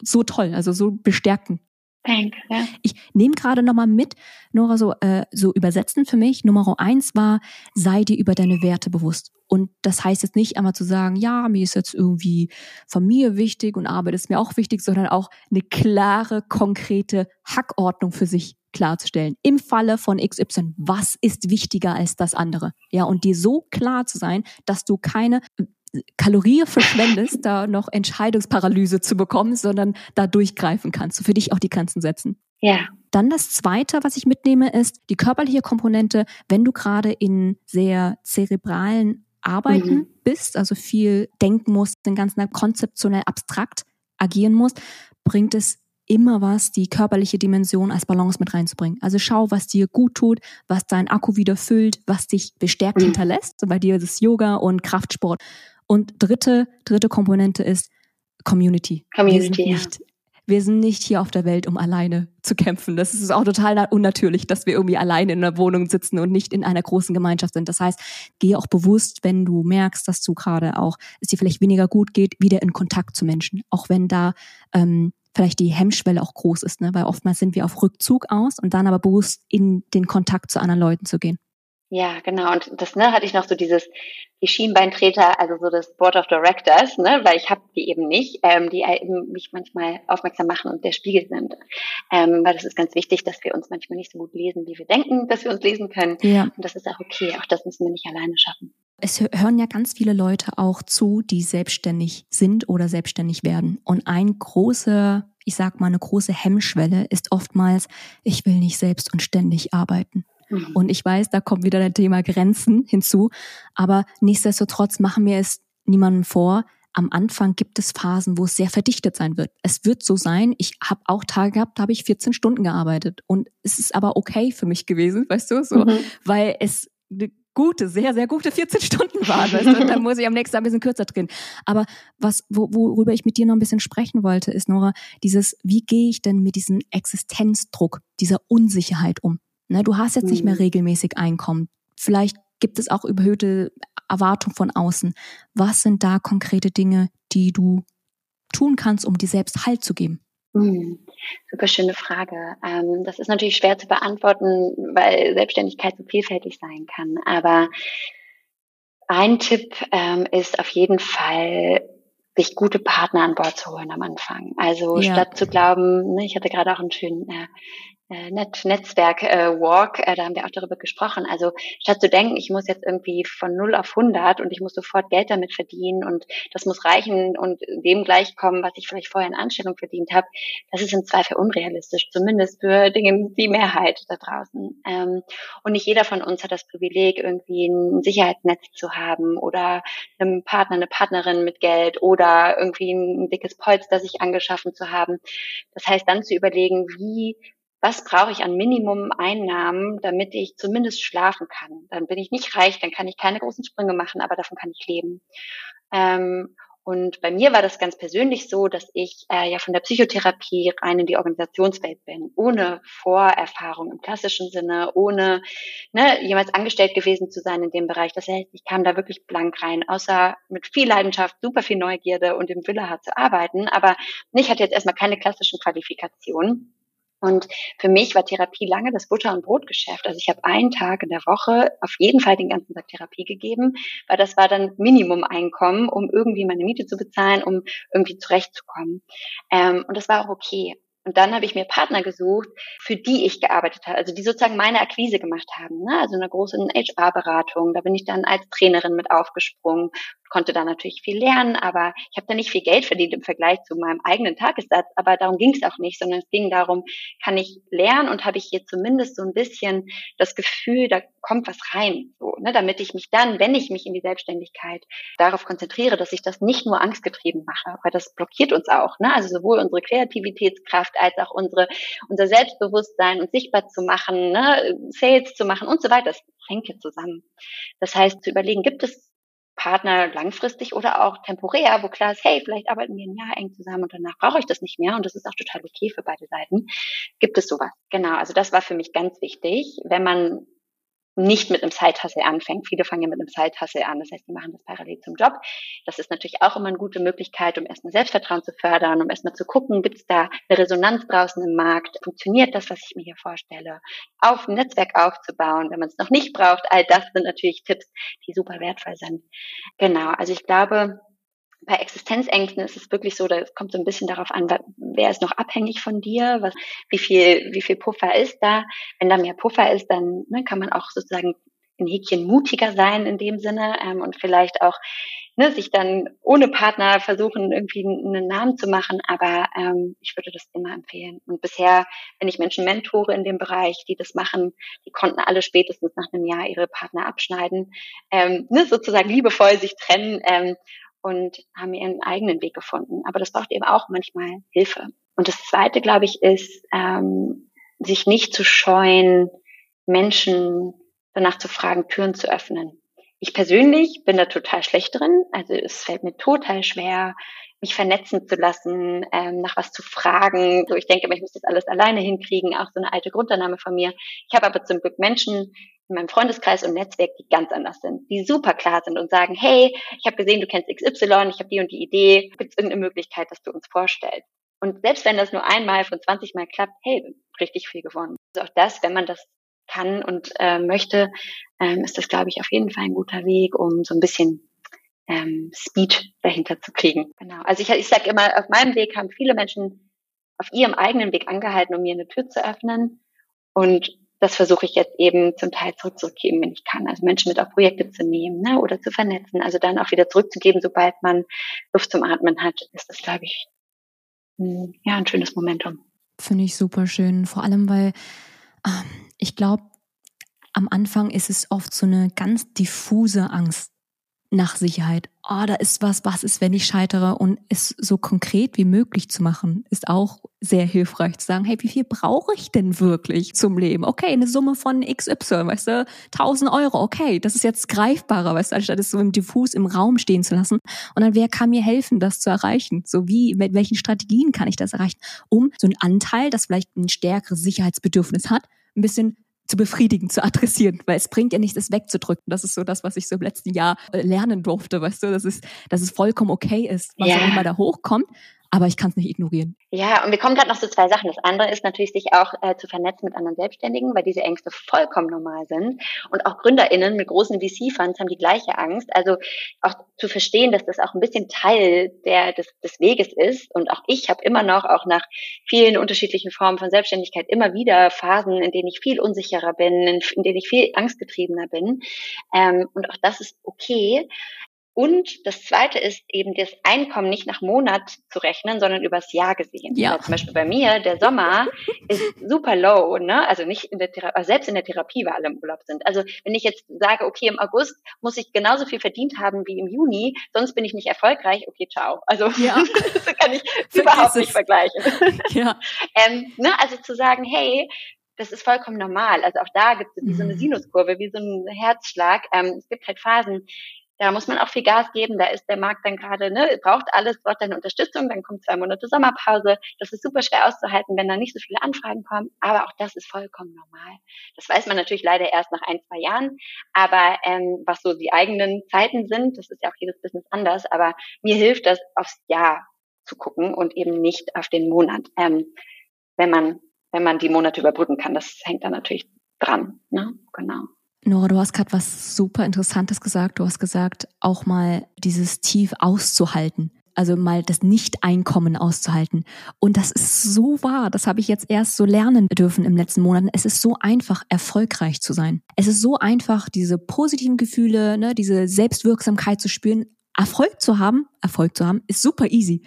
so toll, also so bestärkend. Danke. Ich nehme gerade nochmal mit, Nora, so, äh, so übersetzen für mich. Nummer eins war, sei dir über deine Werte bewusst. Und das heißt jetzt nicht einmal zu sagen, ja, mir ist jetzt irgendwie Familie wichtig und Arbeit ist mir auch wichtig, sondern auch eine klare, konkrete Hackordnung für sich klarzustellen. Im Falle von XY, was ist wichtiger als das andere? Ja, und dir so klar zu sein, dass du keine Kalorie verschwendest, da noch Entscheidungsparalyse zu bekommen, sondern da durchgreifen kannst, du für dich auch die Grenzen setzen. Ja. Dann das zweite, was ich mitnehme, ist die körperliche Komponente, wenn du gerade in sehr zerebralen Arbeiten mhm. bist, also viel denken musst, den ganzen Tag konzeptionell abstrakt agieren musst, bringt es immer was, die körperliche Dimension als Balance mit reinzubringen. Also schau, was dir gut tut, was dein Akku wieder füllt, was dich bestärkt mhm. hinterlässt. Bei dir ist es Yoga und Kraftsport. Und dritte, dritte Komponente ist Community. Community, wir sind, nicht, wir sind nicht hier auf der Welt, um alleine zu kämpfen. Das ist auch total unnatürlich, dass wir irgendwie alleine in einer Wohnung sitzen und nicht in einer großen Gemeinschaft sind. Das heißt, gehe auch bewusst, wenn du merkst, dass du gerade auch, es dir vielleicht weniger gut geht, wieder in Kontakt zu Menschen. Auch wenn da ähm, vielleicht die Hemmschwelle auch groß ist, ne? weil oftmals sind wir auf Rückzug aus und dann aber bewusst in den Kontakt zu anderen Leuten zu gehen. Ja, genau. Und das ne, hatte ich noch so dieses, die Schienbeintreter, also so das Board of Directors, ne, weil ich habe die eben nicht, ähm, die eben mich manchmal aufmerksam machen und der Spiegel sind. Ähm, weil das ist ganz wichtig, dass wir uns manchmal nicht so gut lesen, wie wir denken, dass wir uns lesen können. Ja. Und das ist auch okay. Auch das müssen wir nicht alleine schaffen. Es hören ja ganz viele Leute auch zu, die selbstständig sind oder selbstständig werden. Und ein großer, ich sag mal, eine große Hemmschwelle ist oftmals, ich will nicht selbst und ständig arbeiten. Mhm. Und ich weiß, da kommt wieder das Thema Grenzen hinzu. Aber nichtsdestotrotz machen wir es niemandem vor. Am Anfang gibt es Phasen, wo es sehr verdichtet sein wird. Es wird so sein. Ich habe auch Tage gehabt, da habe ich 14 Stunden gearbeitet. Und es ist aber okay für mich gewesen, weißt du, so, mhm. weil es eine gute, sehr, sehr gute 14 Stunden waren. Weißt du? Und dann muss ich am nächsten Tag ein bisschen kürzer drin. Aber was, wo, worüber ich mit dir noch ein bisschen sprechen wollte, ist, Nora, dieses, wie gehe ich denn mit diesem Existenzdruck, dieser Unsicherheit um? Ne, du hast jetzt nicht mehr mhm. regelmäßig Einkommen. Vielleicht gibt es auch überhöhte Erwartungen von außen. Was sind da konkrete Dinge, die du tun kannst, um dir selbst Halt zu geben? Mhm. Super schöne Frage. Ähm, das ist natürlich schwer zu beantworten, weil Selbstständigkeit so vielfältig sein kann. Aber ein Tipp ähm, ist auf jeden Fall, sich gute Partner an Bord zu holen am Anfang. Also ja. statt zu glauben, ne, ich hatte gerade auch einen schönen äh, Net Netzwerk äh, Walk, äh, da haben wir auch darüber gesprochen. Also statt zu denken, ich muss jetzt irgendwie von 0 auf 100 und ich muss sofort Geld damit verdienen und das muss reichen und dem gleichkommen, was ich vielleicht vorher in Anstellung verdient habe, das ist im Zweifel unrealistisch, zumindest für Dinge, die Mehrheit da draußen. Ähm, und nicht jeder von uns hat das Privileg, irgendwie ein Sicherheitsnetz zu haben oder einem Partner, eine Partnerin mit Geld oder irgendwie ein dickes Polster sich angeschaffen zu haben. Das heißt, dann zu überlegen, wie was brauche ich an Minimum Einnahmen, damit ich zumindest schlafen kann. Dann bin ich nicht reich, dann kann ich keine großen Sprünge machen, aber davon kann ich leben. Ähm, und bei mir war das ganz persönlich so, dass ich äh, ja von der Psychotherapie rein in die Organisationswelt bin, ohne Vorerfahrung im klassischen Sinne, ohne ne, jemals angestellt gewesen zu sein in dem Bereich. Das heißt, ich kam da wirklich blank rein, außer mit viel Leidenschaft, super viel Neugierde und im Wille hart zu arbeiten. Aber ich hatte jetzt erstmal keine klassischen Qualifikationen. Und für mich war Therapie lange das Butter- und Brotgeschäft. Also ich habe einen Tag in der Woche auf jeden Fall den ganzen Tag Therapie gegeben, weil das war dann Minimum-Einkommen, um irgendwie meine Miete zu bezahlen, um irgendwie zurechtzukommen. Ähm, und das war auch okay. Und dann habe ich mir Partner gesucht, für die ich gearbeitet habe, also die sozusagen meine Akquise gemacht haben. Ne? Also eine große HR-Beratung. Da bin ich dann als Trainerin mit aufgesprungen, konnte da natürlich viel lernen, aber ich habe da nicht viel Geld verdient im Vergleich zu meinem eigenen Tagessatz. Aber darum ging es auch nicht, sondern es ging darum, kann ich lernen und habe ich hier zumindest so ein bisschen das Gefühl, da kommt was rein, so, ne? damit ich mich dann, wenn ich mich in die Selbstständigkeit darauf konzentriere, dass ich das nicht nur angstgetrieben mache, weil das blockiert uns auch. Ne? Also sowohl unsere Kreativitätskraft, Kraft als auch unsere, unser Selbstbewusstsein und sichtbar zu machen, ne, Sales zu machen und so weiter. Das hängt hier zusammen. Das heißt, zu überlegen, gibt es Partner langfristig oder auch temporär, wo klar ist, hey, vielleicht arbeiten wir ein Jahr eng zusammen und danach brauche ich das nicht mehr und das ist auch total okay für beide Seiten. Gibt es sowas? Genau, also das war für mich ganz wichtig, wenn man nicht mit einem Side-Hustle anfängt. Viele fangen ja mit einem Side-Hustle an. Das heißt, die machen das parallel zum Job. Das ist natürlich auch immer eine gute Möglichkeit, um erstmal Selbstvertrauen zu fördern, um erstmal zu gucken, gibt es da eine Resonanz draußen im Markt? Funktioniert das, was ich mir hier vorstelle? Auf ein Netzwerk aufzubauen, wenn man es noch nicht braucht. All das sind natürlich Tipps, die super wertvoll sind. Genau. Also ich glaube, bei Existenzängsten ist es wirklich so, da kommt so ein bisschen darauf an, wer ist noch abhängig von dir, was, wie viel, wie viel Puffer ist da. Wenn da mehr Puffer ist, dann ne, kann man auch sozusagen ein Häkchen mutiger sein in dem Sinne ähm, und vielleicht auch ne, sich dann ohne Partner versuchen, irgendwie einen Namen zu machen. Aber ähm, ich würde das immer empfehlen. Und bisher, wenn ich Menschen mentore in dem Bereich, die das machen, die konnten alle spätestens nach einem Jahr ihre Partner abschneiden, ähm, ne, sozusagen liebevoll sich trennen. Ähm, und haben ihren eigenen Weg gefunden. Aber das braucht eben auch manchmal Hilfe. Und das Zweite, glaube ich, ist, ähm, sich nicht zu scheuen, Menschen danach zu fragen, Türen zu öffnen. Ich persönlich bin da total schlecht drin. Also es fällt mir total schwer, mich vernetzen zu lassen, ähm, nach was zu fragen. So, ich denke, ich muss das alles alleine hinkriegen, auch so eine alte Grundannahme von mir. Ich habe aber zum Glück Menschen in meinem Freundeskreis und Netzwerk, die ganz anders sind, die super klar sind und sagen, hey, ich habe gesehen, du kennst XY, ich habe die und die Idee, gibt es irgendeine Möglichkeit, dass du uns vorstellst? Und selbst wenn das nur einmal von 20 Mal klappt, hey, richtig viel gewonnen. Also auch das, wenn man das kann und äh, möchte, ähm, ist das, glaube ich, auf jeden Fall ein guter Weg, um so ein bisschen ähm, Speed dahinter zu kriegen. Genau. Also ich, ich sage immer, auf meinem Weg haben viele Menschen auf ihrem eigenen Weg angehalten, um mir eine Tür zu öffnen. Und das versuche ich jetzt eben zum Teil zurückzugeben, wenn ich kann. Also Menschen mit auf Projekte zu nehmen ne, oder zu vernetzen. Also dann auch wieder zurückzugeben, sobald man Luft zum Atmen hat, ist das, glaube ich, ein, ja, ein schönes Momentum. Finde ich super schön. Vor allem, weil ähm, ich glaube, am Anfang ist es oft so eine ganz diffuse Angst nach Sicherheit. Oh, da ist was, was ist, wenn ich scheitere? Und es so konkret wie möglich zu machen, ist auch sehr hilfreich zu sagen, hey, wie viel brauche ich denn wirklich zum Leben? Okay, eine Summe von XY, weißt du, 1000 Euro, okay, das ist jetzt greifbarer, weißt du, anstatt es so im Diffus im Raum stehen zu lassen. Und dann, wer kann mir helfen, das zu erreichen? So wie, mit welchen Strategien kann ich das erreichen? Um so einen Anteil, das vielleicht ein stärkeres Sicherheitsbedürfnis hat, ein bisschen zu befriedigen, zu adressieren, weil es bringt ja nichts, es wegzudrücken. Das ist so das, was ich so im letzten Jahr äh, lernen durfte, weißt du, dass es, dass es vollkommen okay ist, was ja. auch immer da hochkommt, aber ich kann es nicht ignorieren. Ja, und wir kommen gerade noch zu zwei Sachen. Das andere ist natürlich, sich auch äh, zu vernetzen mit anderen Selbstständigen, weil diese Ängste vollkommen normal sind. Und auch GründerInnen mit großen VC-Funds haben die gleiche Angst. Also auch zu verstehen, dass das auch ein bisschen Teil der, des, des Weges ist. Und auch ich habe immer noch, auch nach vielen unterschiedlichen Formen von Selbstständigkeit, immer wieder Phasen, in denen ich viel unsicherer bin, in, in denen ich viel angstgetriebener bin. Ähm, und auch das ist okay. Und das Zweite ist eben das Einkommen nicht nach Monat zu rechnen, sondern übers Jahr gesehen. Ja. Also zum Beispiel bei mir, der Sommer ist super low, ne? Also nicht in der Therapie, selbst in der Therapie, weil alle im Urlaub sind. Also wenn ich jetzt sage, okay, im August muss ich genauso viel verdient haben wie im Juni, sonst bin ich nicht erfolgreich, okay, ciao. Also ja. <laughs> das kann ich <laughs> überhaupt nicht vergleichen. <laughs> Ja. ähm, ne? Also zu sagen, hey, das ist vollkommen normal. Also auch da gibt es wie so eine mhm. Sinuskurve, wie so ein Herzschlag. Ähm, es gibt halt Phasen, da muss man auch viel Gas geben. Da ist der Markt dann gerade, ne, braucht alles, braucht deine Unterstützung. Dann kommt zwei Monate Sommerpause. Das ist super schwer auszuhalten, wenn da nicht so viele Anfragen kommen. Aber auch das ist vollkommen normal. Das weiß man natürlich leider erst nach ein, zwei Jahren. Aber ähm, was so die eigenen Zeiten sind, das ist ja auch jedes Business anders. Aber mir hilft das, aufs Jahr zu gucken und eben nicht auf den Monat. Ähm, wenn man, wenn man die Monate überbrücken kann, das hängt da natürlich dran. Ne? Genau. Nora, du hast gerade was super Interessantes gesagt. Du hast gesagt, auch mal dieses Tief auszuhalten. Also mal das Nicht-Einkommen auszuhalten. Und das ist so wahr. Das habe ich jetzt erst so lernen dürfen im letzten Monat. Es ist so einfach, erfolgreich zu sein. Es ist so einfach, diese positiven Gefühle, ne, diese Selbstwirksamkeit zu spüren. Erfolg zu haben, Erfolg zu haben, ist super easy.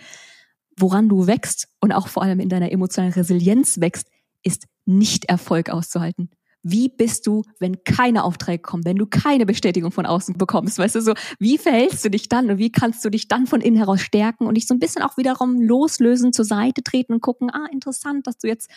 Woran du wächst und auch vor allem in deiner emotionalen Resilienz wächst, ist nicht Erfolg auszuhalten wie bist du, wenn keine Aufträge kommen, wenn du keine Bestätigung von außen bekommst, weißt du so, wie verhältst du dich dann und wie kannst du dich dann von innen heraus stärken und dich so ein bisschen auch wiederum loslösen, zur Seite treten und gucken, ah, interessant, dass du jetzt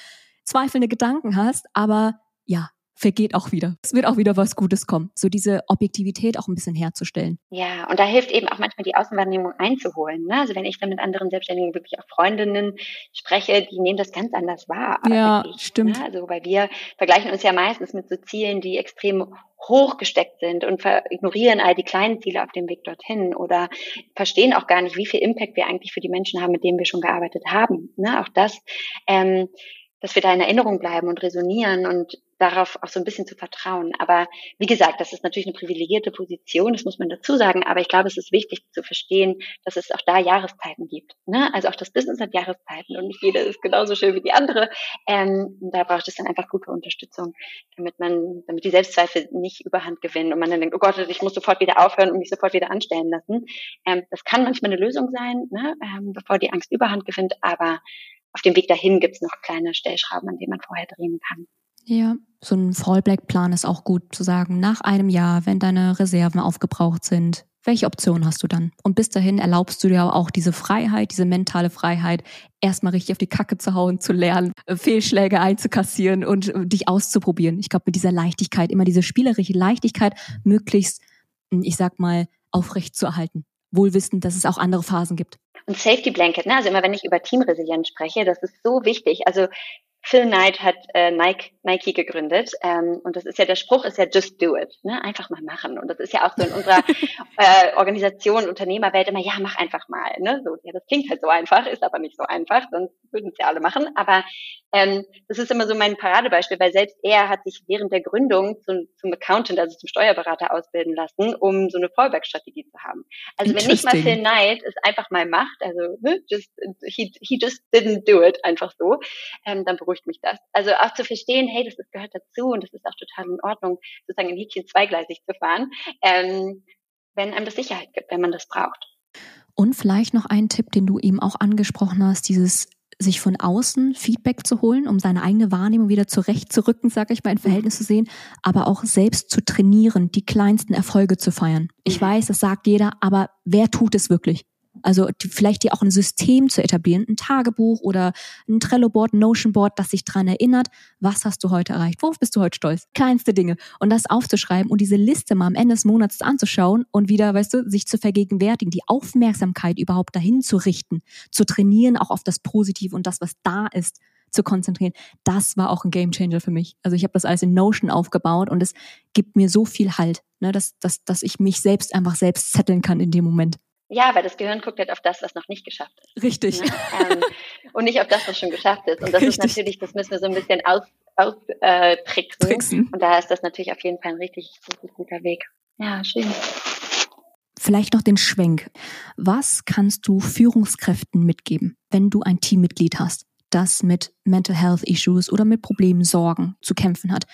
zweifelnde Gedanken hast, aber ja, vergeht auch wieder. Es wird auch wieder was Gutes kommen. So diese Objektivität auch ein bisschen herzustellen. Ja, und da hilft eben auch manchmal die Außenwahrnehmung einzuholen. Ne? Also wenn ich dann mit anderen Selbstständigen, wirklich auch Freundinnen spreche, die nehmen das ganz anders wahr. Ja, ich, stimmt. Ne? Also weil wir vergleichen uns ja meistens mit so Zielen, die extrem hoch gesteckt sind und ignorieren all die kleinen Ziele auf dem Weg dorthin oder verstehen auch gar nicht, wie viel Impact wir eigentlich für die Menschen haben, mit denen wir schon gearbeitet haben. Ne? Auch das, ähm, dass wir da in Erinnerung bleiben und resonieren und darauf auch so ein bisschen zu vertrauen. Aber wie gesagt, das ist natürlich eine privilegierte Position, das muss man dazu sagen. Aber ich glaube, es ist wichtig zu verstehen, dass es auch da Jahreszeiten gibt. Ne? Also auch das Business hat Jahreszeiten und nicht jede ist genauso schön wie die andere. Ähm, da braucht es dann einfach gute Unterstützung, damit man, damit die Selbstzweifel nicht überhand gewinnen und man dann denkt, oh Gott, ich muss sofort wieder aufhören und mich sofort wieder anstellen lassen. Ähm, das kann manchmal eine Lösung sein, ne? ähm, bevor die Angst überhand gewinnt. Aber auf dem Weg dahin gibt es noch kleine Stellschrauben, an denen man vorher drehen kann. Ja, so ein Fallback-Plan ist auch gut zu sagen, nach einem Jahr, wenn deine Reserven aufgebraucht sind, welche Option hast du dann? Und bis dahin erlaubst du dir auch diese Freiheit, diese mentale Freiheit, erstmal richtig auf die Kacke zu hauen, zu lernen, äh, Fehlschläge einzukassieren und äh, dich auszuprobieren. Ich glaube, mit dieser Leichtigkeit, immer diese spielerische Leichtigkeit, möglichst, hm, ich sag mal, aufrecht zu erhalten. Wohlwissend, dass es auch andere Phasen gibt. Und Safety Blanket, ne? also immer wenn ich über Teamresilienz spreche, das ist so wichtig. Also Phil Knight hat äh, Nike, Nike gegründet ähm, und das ist ja der Spruch ist ja just do it, ne? einfach mal machen und das ist ja auch so in unserer <laughs> äh, Organisation Unternehmerwelt immer ja mach einfach mal, ne? so ja das klingt halt so einfach, ist aber nicht so einfach, sonst würden es ja alle machen, aber ähm, das ist immer so mein Paradebeispiel, weil selbst er hat sich während der Gründung zum, zum Accountant, also zum Steuerberater ausbilden lassen, um so eine Fallback-Strategie zu haben. Also wenn nicht mal Phil Knight es einfach mal macht, also ne, just, he, he just didn't do it einfach so, ähm, dann beruhigt beruhigt mich das. Also auch zu verstehen, hey, das, gehört dazu und das ist auch total in Ordnung, sozusagen ein Häkchen zweigleisig zu fahren, ähm, wenn einem das Sicherheit gibt, wenn man das braucht. Und vielleicht noch ein Tipp, den du eben auch angesprochen hast, dieses sich von außen Feedback zu holen, um seine eigene Wahrnehmung wieder zurechtzurücken, sage ich mal, in Verhältnis zu sehen, aber auch selbst zu trainieren, die kleinsten Erfolge zu feiern. Ich mhm. weiß, das sagt jeder, aber wer tut es wirklich? Also die, vielleicht dir auch ein System zu etablieren, ein Tagebuch oder ein Trello-Board, ein Notion-Board, das sich dran erinnert, was hast du heute erreicht, worauf bist du heute stolz, kleinste Dinge und das aufzuschreiben und diese Liste mal am Ende des Monats anzuschauen und wieder, weißt du, sich zu vergegenwärtigen, die Aufmerksamkeit überhaupt dahin zu richten, zu trainieren, auch auf das Positive und das, was da ist, zu konzentrieren. Das war auch ein Gamechanger für mich. Also ich habe das alles in Notion aufgebaut und es gibt mir so viel Halt, ne, dass, dass, dass ich mich selbst einfach selbst zetteln kann in dem Moment. Ja, weil das Gehirn guckt halt auf das, was noch nicht geschafft ist. Richtig. Ne? Ähm, und nicht auf das, was schon geschafft ist. Und das richtig. ist natürlich, das müssen wir so ein bisschen aus, äh, tricksen. Und da ist das natürlich auf jeden Fall ein richtig, richtig guter Weg. Ja, schön. Vielleicht noch den Schwenk. Was kannst du Führungskräften mitgeben, wenn du ein Teammitglied hast, das mit Mental Health Issues oder mit Problemen, Sorgen zu kämpfen hat?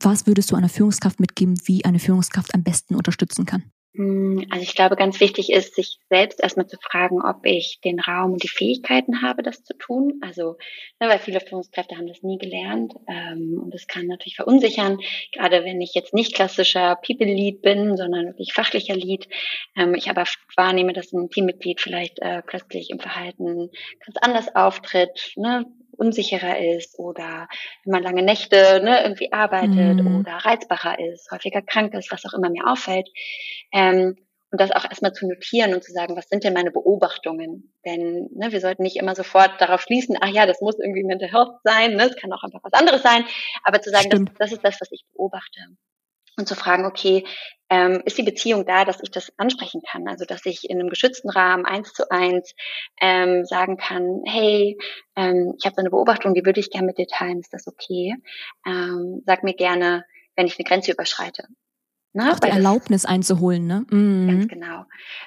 Was würdest du einer Führungskraft mitgeben, wie eine Führungskraft am besten unterstützen kann? Hm, also ich glaube, ganz wichtig ist, sich selbst erstmal zu fragen, ob ich den Raum und die Fähigkeiten habe, das zu tun. Also, ne, weil viele Führungskräfte haben das nie gelernt ähm, und das kann natürlich verunsichern, gerade wenn ich jetzt nicht klassischer People-Lead bin, sondern wirklich fachlicher Lead. Ähm, ich aber wahrnehme, dass ein Teammitglied vielleicht äh, plötzlich im Verhalten ganz anders auftritt, ne? Unsicherer ist oder wenn man lange Nächte ne, irgendwie arbeitet mhm. oder reizbarer ist, häufiger krank ist, was auch immer mir auffällt. Ähm, und das auch erstmal zu notieren und zu sagen, was sind denn meine Beobachtungen? Denn ne, wir sollten nicht immer sofort darauf schließen, ach ja, das muss irgendwie Mental Health sein, ne? es kann auch einfach was anderes sein, aber zu sagen, das, das ist das, was ich beobachte und zu fragen, okay, ähm, ist die Beziehung da, dass ich das ansprechen kann? Also dass ich in einem geschützten Rahmen eins zu eins ähm, sagen kann, hey, ähm, ich habe so eine Beobachtung, die würde ich gerne mit dir teilen, ist das okay? Ähm, sag mir gerne, wenn ich eine Grenze überschreite. Ne? Auch die Erlaubnis das, einzuholen, ne? Mhm. Ganz genau.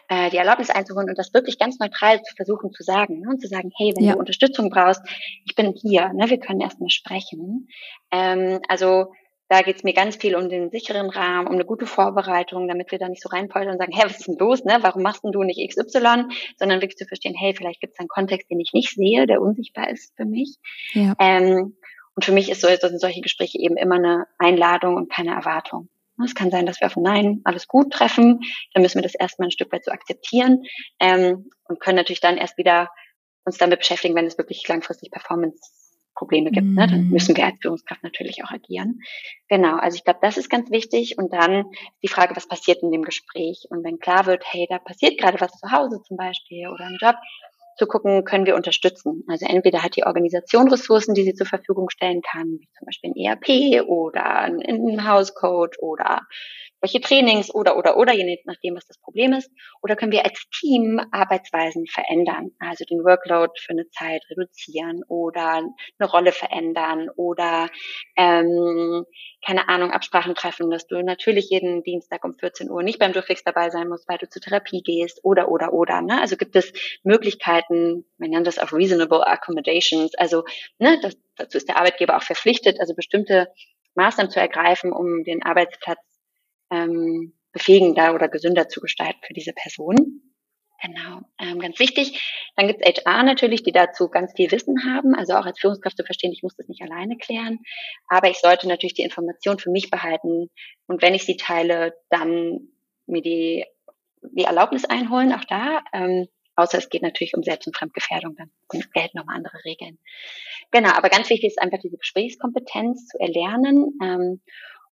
Äh, die Erlaubnis einzuholen und das wirklich ganz neutral zu versuchen zu sagen. Ne? Und zu sagen, hey, wenn ja. du Unterstützung brauchst, ich bin hier, ne? wir können erstmal sprechen. Ähm, also da geht es mir ganz viel um den sicheren Rahmen, um eine gute Vorbereitung, damit wir da nicht so reinpoltern und sagen, hey, was ist denn los, ne? Warum machst denn du nicht XY? Sondern wirklich zu verstehen, hey, vielleicht gibt es einen Kontext, den ich nicht sehe, der unsichtbar ist für mich. Ja. Ähm, und für mich ist so, sind solche Gespräche eben immer eine Einladung und keine Erwartung. Es kann sein, dass wir auf ein Nein alles gut treffen. Dann müssen wir das erstmal ein Stück weit so akzeptieren ähm, und können natürlich dann erst wieder uns damit beschäftigen, wenn es wirklich langfristig Performance Probleme gibt, mhm. ne, dann mhm. müssen wir als Führungskraft natürlich auch agieren. Genau, also ich glaube, das ist ganz wichtig. Und dann die Frage, was passiert in dem Gespräch? Und wenn klar wird, hey, da passiert gerade was zu Hause zum Beispiel oder im Job, zu gucken, können wir unterstützen. Also entweder hat die Organisation Ressourcen, die sie zur Verfügung stellen kann, wie zum Beispiel ein ERP oder ein In-House-Code oder welche Trainings oder, oder, oder, je nachdem, was das Problem ist. Oder können wir als Team Arbeitsweisen verändern, also den Workload für eine Zeit reduzieren oder eine Rolle verändern oder, ähm, keine Ahnung, Absprachen treffen, dass du natürlich jeden Dienstag um 14 Uhr nicht beim Durchfix dabei sein musst, weil du zur Therapie gehst oder, oder, oder. Ne? Also gibt es Möglichkeiten, man nennt das auch reasonable accommodations, also ne, das, dazu ist der Arbeitgeber auch verpflichtet, also bestimmte Maßnahmen zu ergreifen, um den Arbeitsplatz ähm, befähigender oder gesünder zu gestalten für diese Person. Genau, ähm, ganz wichtig. Dann gibt es HR natürlich, die dazu ganz viel Wissen haben. Also auch als Führungskraft zu verstehen, ich muss das nicht alleine klären. Aber ich sollte natürlich die Information für mich behalten. Und wenn ich sie teile, dann mir die, die Erlaubnis einholen, auch da. Ähm, außer es geht natürlich um Selbst- und Fremdgefährdung, dann gelten nochmal andere Regeln. Genau, aber ganz wichtig ist einfach diese Gesprächskompetenz zu erlernen. Ähm,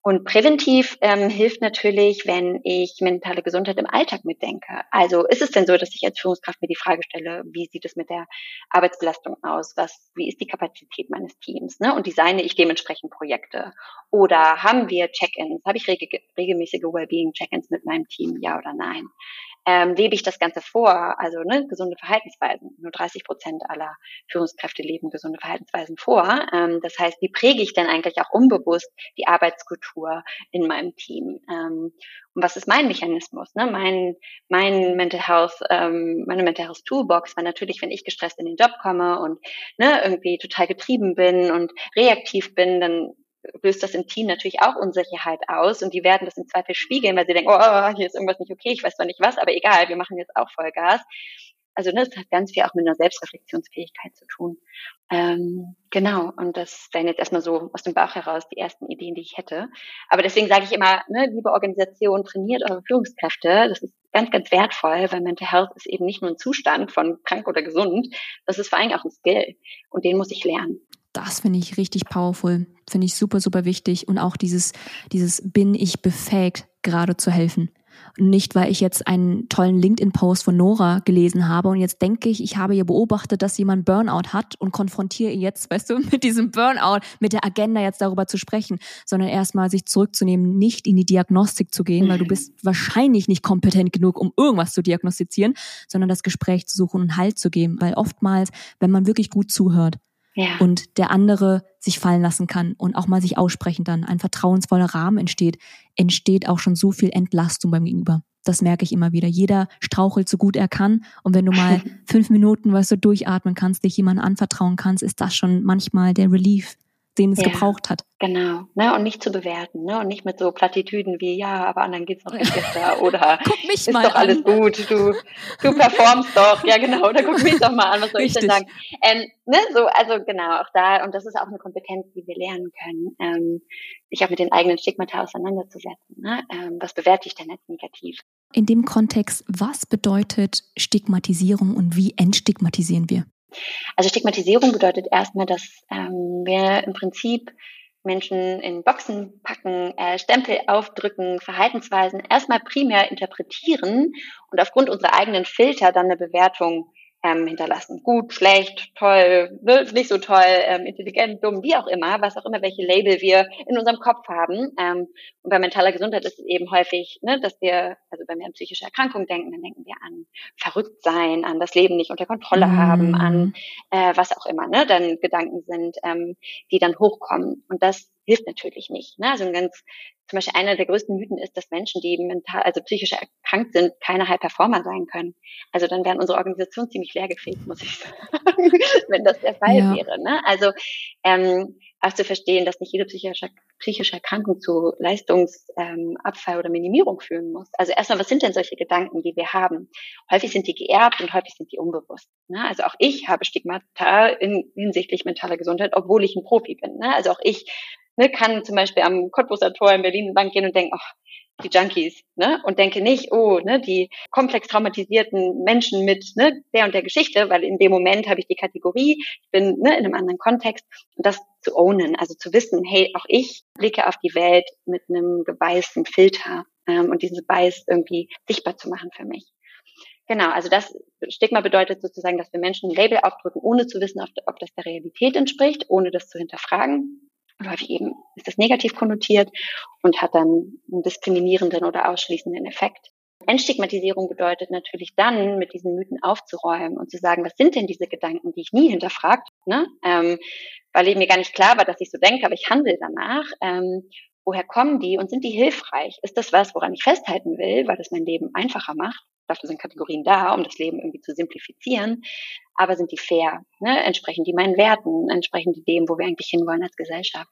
und präventiv ähm, hilft natürlich, wenn ich mentale Gesundheit im Alltag mitdenke. Also ist es denn so, dass ich als Führungskraft mir die Frage stelle, wie sieht es mit der Arbeitsbelastung aus? Was, wie ist die Kapazität meines Teams? Ne? Und designe ich dementsprechend Projekte? Oder haben wir Check-ins? Habe ich reg regelmäßige Wellbeing-Check-ins mit meinem Team? Ja oder nein? Ähm, lebe ich das Ganze vor, also ne, gesunde Verhaltensweisen. Nur 30 Prozent aller Führungskräfte leben gesunde Verhaltensweisen vor. Ähm, das heißt, wie präge ich denn eigentlich auch unbewusst die Arbeitskultur in meinem Team? Ähm, und was ist mein Mechanismus? Ne? Mein, mein Mental Health, ähm, meine Mental Health Toolbox war natürlich, wenn ich gestresst in den Job komme und ne, irgendwie total getrieben bin und reaktiv bin, dann löst das im Team natürlich auch Unsicherheit aus und die werden das im Zweifel spiegeln, weil sie denken, oh, hier ist irgendwas nicht okay, ich weiß zwar nicht was, aber egal, wir machen jetzt auch Vollgas. Also ne, das hat ganz viel auch mit einer Selbstreflexionsfähigkeit zu tun. Ähm, genau, und das wären jetzt erstmal so aus dem Bauch heraus die ersten Ideen, die ich hätte. Aber deswegen sage ich immer, ne, liebe Organisation, trainiert eure Führungskräfte. Das ist ganz, ganz wertvoll, weil Mental Health ist eben nicht nur ein Zustand von krank oder gesund, das ist vor allem auch ein Skill und den muss ich lernen. Das finde ich richtig powerful. Finde ich super, super wichtig. Und auch dieses, dieses bin ich befähigt, gerade zu helfen. Nicht, weil ich jetzt einen tollen LinkedIn-Post von Nora gelesen habe und jetzt denke ich, ich habe ihr beobachtet, dass jemand Burnout hat und konfrontiere ihn jetzt, <laughs> weißt du, mit diesem Burnout, mit der Agenda jetzt darüber zu sprechen, sondern erstmal sich zurückzunehmen, nicht in die Diagnostik zu gehen, weil du bist wahrscheinlich nicht kompetent genug, um irgendwas zu diagnostizieren, sondern das Gespräch zu suchen und Halt zu geben, weil oftmals, wenn man wirklich gut zuhört, ja. und der andere sich fallen lassen kann und auch mal sich aussprechen dann, ein vertrauensvoller Rahmen entsteht, entsteht auch schon so viel Entlastung beim Gegenüber. Das merke ich immer wieder. Jeder strauchelt so gut er kann. Und wenn du mal <laughs> fünf Minuten, weißt du, durchatmen kannst, dich jemandem anvertrauen kannst, ist das schon manchmal der Relief, den es ja, gebraucht hat. Genau, ne? Und nicht zu bewerten, ne? Und nicht mit so Plattitüden wie, ja, aber anderen geht's noch besser <laughs> oder guck mich ist mal doch an. alles gut, du, du performst doch, ja genau, oder guck mich doch mal an, was soll Richtig. ich denn sagen? Ähm, ne? So, also genau, auch da, und das ist auch eine Kompetenz, die wir lernen können, ähm, sich auch mit den eigenen Stigmata auseinanderzusetzen. Ne? Ähm, was bewerte ich denn als negativ? In dem Kontext, was bedeutet Stigmatisierung und wie entstigmatisieren wir? Also Stigmatisierung bedeutet erstmal, dass ähm, wir im Prinzip Menschen in Boxen packen, äh, Stempel aufdrücken, Verhaltensweisen erstmal primär interpretieren und aufgrund unserer eigenen Filter dann eine Bewertung ähm, hinterlassen. Gut, schlecht, toll, ne, nicht so toll, ähm, intelligent, dumm, wie auch immer, was auch immer, welche Label wir in unserem Kopf haben. Ähm, und bei mentaler Gesundheit ist es eben häufig, ne, dass wir, also wenn wir an psychische Erkrankungen denken, dann denken wir an verrückt sein, an das Leben nicht unter Kontrolle mhm. haben, an äh, was auch immer, ne, dann Gedanken sind, ähm, die dann hochkommen. Und das hilft natürlich nicht. Ne? Also ein ganz, zum Beispiel einer der größten Mythen ist, dass Menschen, die mental, also psychisch erkrankt sind, keine High Performer sein können. Also dann wären unsere Organisationen ziemlich leergefegt, muss ich <laughs> sagen, wenn das der Fall ja. wäre. Ne? Also ähm, auch zu verstehen, dass nicht jede psychische, psychische Erkrankung zu Leistungsabfall ähm, oder Minimierung führen muss. Also erstmal, was sind denn solche Gedanken, die wir haben? Häufig sind die geerbt und häufig sind die unbewusst. Ne? Also auch ich habe Stigmata in, hinsichtlich mentaler Gesundheit, obwohl ich ein Profi bin. Ne? Also auch ich ne, kann zum Beispiel am Cottbuser Tor in Berlin lang gehen und denken, ach, die Junkies, ne? Und denke nicht, oh, ne, die komplex traumatisierten Menschen mit ne, der und der Geschichte, weil in dem Moment habe ich die Kategorie, ich bin ne, in einem anderen Kontext und das zu ownen, also zu wissen, hey, auch ich blicke auf die Welt mit einem geweißten Filter ähm, und diesen Bias irgendwie sichtbar zu machen für mich. Genau, also das Stigma bedeutet sozusagen, dass wir Menschen ein Label aufdrücken, ohne zu wissen, ob das der Realität entspricht, ohne das zu hinterfragen. Und häufig eben ist das negativ konnotiert und hat dann einen diskriminierenden oder ausschließenden Effekt. Entstigmatisierung bedeutet natürlich dann, mit diesen Mythen aufzuräumen und zu sagen, was sind denn diese Gedanken, die ich nie hinterfragt, ne? ähm, weil eben mir gar nicht klar war, dass ich so denke, aber ich handle danach. Ähm, woher kommen die und sind die hilfreich? Ist das was, woran ich festhalten will, weil das mein Leben einfacher macht? Dafür sind Kategorien da, um das Leben irgendwie zu simplifizieren. Aber sind die fair? Ne? Entsprechen die meinen Werten? Entsprechen die dem, wo wir eigentlich hinwollen als Gesellschaft?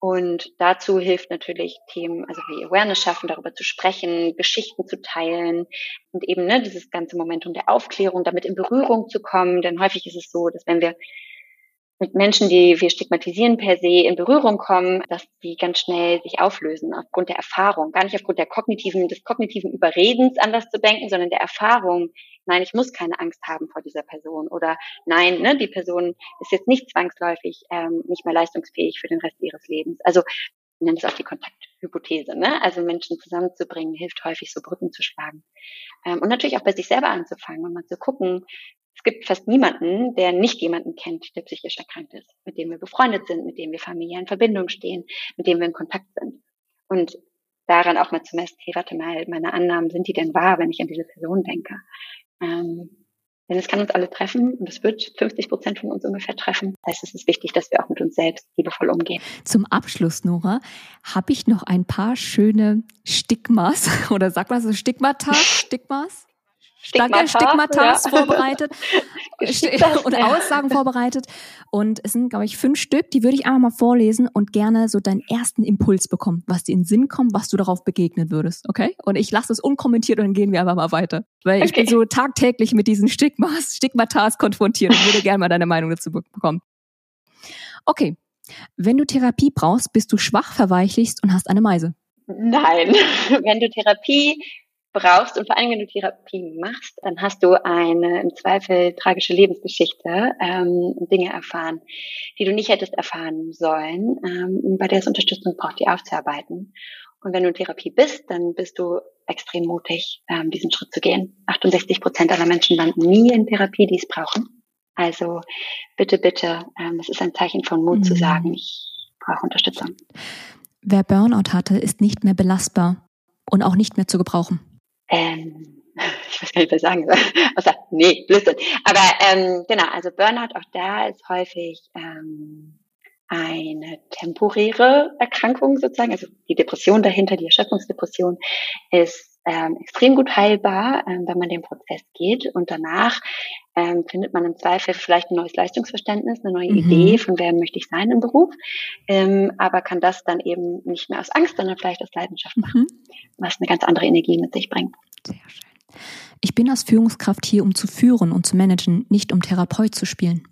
Und dazu hilft natürlich Themen, also wie Awareness schaffen, darüber zu sprechen, Geschichten zu teilen und eben ne, dieses ganze Momentum der Aufklärung, damit in Berührung zu kommen. Denn häufig ist es so, dass wenn wir mit Menschen, die wir stigmatisieren per se in Berührung kommen, dass die ganz schnell sich auflösen aufgrund der Erfahrung, gar nicht aufgrund der kognitiven, des kognitiven Überredens anders zu denken, sondern der Erfahrung, nein, ich muss keine Angst haben vor dieser Person oder nein, ne, die Person ist jetzt nicht zwangsläufig ähm, nicht mehr leistungsfähig für den Rest ihres Lebens. Also ich nenne es auch die Kontakthypothese, ne? Also Menschen zusammenzubringen, hilft häufig so Brücken zu schlagen. Ähm, und natürlich auch bei sich selber anzufangen und mal zu gucken, es gibt fast niemanden, der nicht jemanden kennt, der psychisch erkrankt ist, mit dem wir befreundet sind, mit dem wir familiär in Verbindung stehen, mit dem wir in Kontakt sind. Und daran auch mal zu messen, hey, warte mal, meine Annahmen, sind die denn wahr, wenn ich an diese Person denke? Ähm, denn es kann uns alle treffen und es wird 50 Prozent von uns ungefähr treffen. Das heißt, es ist wichtig, dass wir auch mit uns selbst liebevoll umgehen. Zum Abschluss, Nora, habe ich noch ein paar schöne Stigmas <laughs> oder sag mal so Stigmata, <laughs> Stigmas? Stigmata, Stigmatas ja. vorbereitet <laughs> und Aussagen vorbereitet. Und es sind, glaube ich, fünf Stück, die würde ich einfach mal vorlesen und gerne so deinen ersten Impuls bekommen, was dir in den Sinn kommt, was du darauf begegnen würdest, okay? Und ich lasse es unkommentiert und dann gehen wir einfach mal weiter. Weil okay. ich bin so tagtäglich mit diesen Stigmas, Stigmatas konfrontiert und würde gerne mal deine Meinung dazu bekommen. Okay. Wenn du Therapie brauchst, bist du schwach, verweichlichst und hast eine Meise. Nein. <laughs> Wenn du Therapie brauchst und vor allem, wenn du Therapie machst, dann hast du eine im Zweifel tragische Lebensgeschichte ähm, Dinge erfahren, die du nicht hättest erfahren sollen, ähm, bei der es Unterstützung braucht, die aufzuarbeiten. Und wenn du in Therapie bist, dann bist du extrem mutig, ähm, diesen Schritt zu gehen. 68 Prozent aller Menschen landen nie in Therapie, die es brauchen. Also bitte, bitte, ähm, es ist ein Zeichen von Mut mhm. zu sagen, ich brauche Unterstützung. Wer Burnout hatte, ist nicht mehr belastbar und auch nicht mehr zu gebrauchen ähm, <laughs> ich weiß gar nicht, was ich sagen soll. <laughs> Außer, nee, Blödsinn. Aber ähm, genau, also Burnout, auch da ist häufig ähm, eine temporäre Erkrankung sozusagen. Also die Depression dahinter, die Erschöpfungsdepression, ist ähm, extrem gut heilbar, ähm, wenn man den Prozess geht. Und danach ähm, findet man im Zweifel vielleicht ein neues Leistungsverständnis, eine neue mhm. Idee, von wer möchte ich sein im Beruf, ähm, aber kann das dann eben nicht mehr aus Angst, sondern vielleicht aus Leidenschaft machen, mhm. was eine ganz andere Energie mit sich bringt. Sehr schön. Ich bin als Führungskraft hier, um zu führen und zu managen, nicht um Therapeut zu spielen.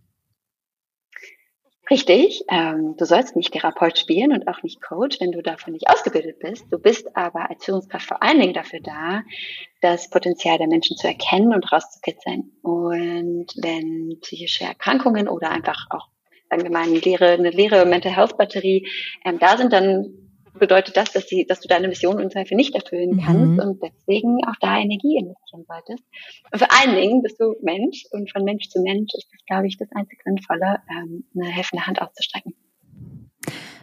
Richtig, ähm, du sollst nicht Therapeut spielen und auch nicht Coach, wenn du dafür nicht ausgebildet bist. Du bist aber als Führungskraft vor allen Dingen dafür da, das Potenzial der Menschen zu erkennen und rauszukitzeln. Und wenn psychische Erkrankungen oder einfach auch, mal, eine leere, eine leere Mental Health Batterie ähm, da sind, dann bedeutet das, dass, sie, dass du deine Mission im Zweifel nicht erfüllen kannst mhm. und deswegen auch da Energie investieren solltest. Und vor allen Dingen bist du Mensch und von Mensch zu Mensch ist das, glaube ich, das einzig Sinnvolle, ähm, eine helfende Hand auszustrecken.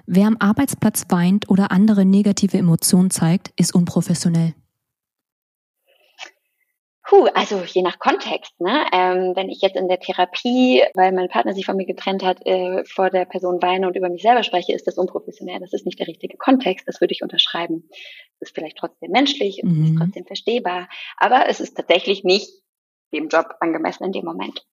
Wer am Arbeitsplatz weint oder andere negative Emotionen zeigt, ist unprofessionell. Puh, also je nach Kontext. Ne? Ähm, wenn ich jetzt in der Therapie, weil mein Partner sich von mir getrennt hat, äh, vor der Person weine und über mich selber spreche, ist das unprofessionell. Das ist nicht der richtige Kontext. Das würde ich unterschreiben. Das ist vielleicht trotzdem menschlich und mhm. ist trotzdem verstehbar. Aber es ist tatsächlich nicht dem Job angemessen in dem Moment.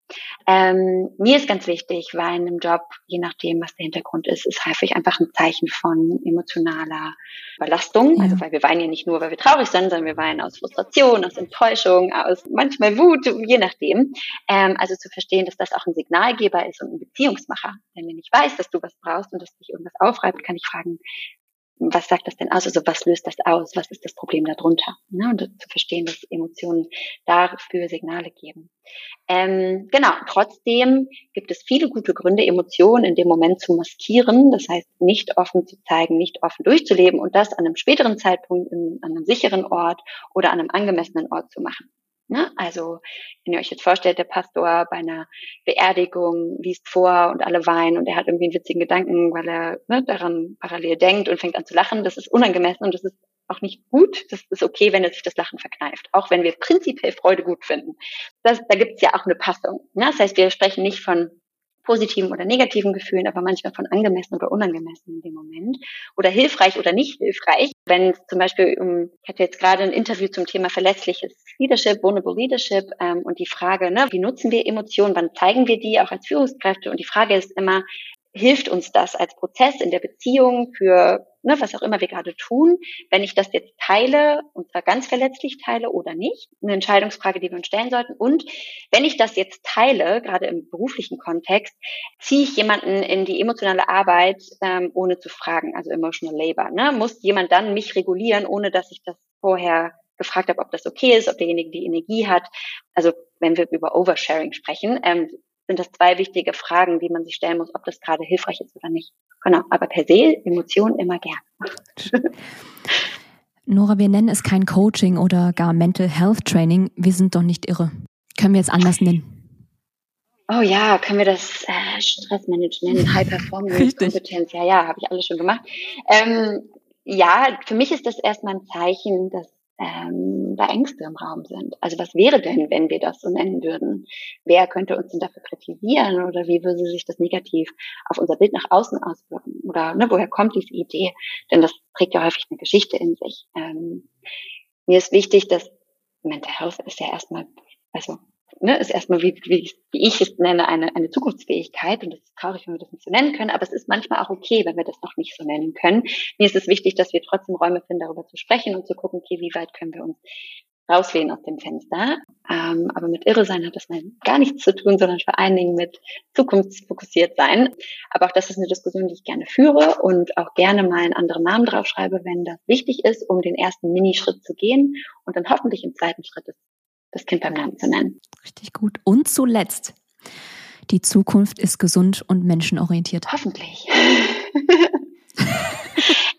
Ähm, mir ist ganz wichtig, weil in einem Job, je nachdem, was der Hintergrund ist, ist häufig einfach ein Zeichen von emotionaler Belastung. Ja. Also weil wir weinen ja nicht nur, weil wir traurig sind, sondern wir weinen aus Frustration, aus Enttäuschung, aus manchmal Wut, je nachdem. Ähm, also zu verstehen, dass das auch ein Signalgeber ist und ein Beziehungsmacher. Denn wenn ich weiß, dass du was brauchst und dass dich irgendwas aufreibt, kann ich fragen, was sagt das denn aus? Also was löst das aus? Was ist das Problem darunter? Ne? Und zu verstehen, dass Emotionen dafür Signale geben. Ähm, genau, trotzdem gibt es viele gute Gründe, Emotionen in dem Moment zu maskieren. Das heißt, nicht offen zu zeigen, nicht offen durchzuleben und das an einem späteren Zeitpunkt in, an einem sicheren Ort oder an einem angemessenen Ort zu machen. Ne? Also, wenn ihr euch jetzt vorstellt, der Pastor bei einer Beerdigung liest vor und alle weinen und er hat irgendwie einen witzigen Gedanken, weil er ne, daran parallel denkt und fängt an zu lachen, das ist unangemessen und das ist auch nicht gut. Das ist okay, wenn er sich das Lachen verkneift, auch wenn wir prinzipiell Freude gut finden. Das, da gibt es ja auch eine Passung. Ne? Das heißt, wir sprechen nicht von positiven oder negativen Gefühlen, aber manchmal von angemessen oder unangemessen in dem Moment oder hilfreich oder nicht hilfreich. Wenn zum Beispiel, ich hatte jetzt gerade ein Interview zum Thema verletzliches Leadership, Vulnerable Leadership ähm, und die Frage, ne, wie nutzen wir Emotionen, wann zeigen wir die auch als Führungskräfte? Und die Frage ist immer, hilft uns das als Prozess in der Beziehung für ne, was auch immer wir gerade tun, wenn ich das jetzt teile und zwar ganz verletzlich teile oder nicht, eine Entscheidungsfrage, die wir uns stellen sollten. Und wenn ich das jetzt teile, gerade im beruflichen Kontext, ziehe ich jemanden in die emotionale Arbeit ähm, ohne zu fragen, also emotional labor. Ne? Muss jemand dann mich regulieren, ohne dass ich das vorher gefragt habe, ob das okay ist, ob derjenige die Energie hat. Also wenn wir über Oversharing sprechen, ähm, sind das zwei wichtige Fragen, die man sich stellen muss, ob das gerade hilfreich ist oder nicht. Genau, aber per se Emotionen immer gern. <laughs> Nora, wir nennen es kein Coaching oder gar Mental Health Training. Wir sind doch nicht irre. Können wir jetzt anders nennen? Oh ja, können wir das äh, Stressmanagement, High Performance <laughs> Kompetenz? Ja, ja, habe ich alles schon gemacht. Ähm, ja, für mich ist das erstmal ein Zeichen, dass ähm, da Ängste im Raum sind. Also was wäre denn, wenn wir das so nennen würden? Wer könnte uns denn dafür kritisieren oder wie würde sich das negativ auf unser Bild nach außen auswirken? Oder ne, woher kommt diese Idee? Denn das trägt ja häufig eine Geschichte in sich. Ähm, mir ist wichtig, dass Mental Health ist ja erstmal, also ne, ist erstmal, wie, wie, wie ich es nenne, eine, eine Zukunftsfähigkeit. Und das ist traurig, wenn wir das nicht so nennen können. Aber es ist manchmal auch okay, wenn wir das noch nicht so nennen können. Mir ist es wichtig, dass wir trotzdem Räume finden, darüber zu sprechen und zu gucken, okay, wie weit können wir uns rauslehnen aus dem Fenster. Ähm, aber mit Irresein hat das mal gar nichts zu tun, sondern vor allen Dingen mit zukunftsfokussiert sein. Aber auch das ist eine Diskussion, die ich gerne führe und auch gerne mal einen anderen Namen draufschreibe, wenn das wichtig ist, um den ersten Minischritt zu gehen und dann hoffentlich im zweiten Schritt das das Kind beim Namen zu nennen. Richtig gut. Und zuletzt, die Zukunft ist gesund und menschenorientiert. Hoffentlich. <laughs>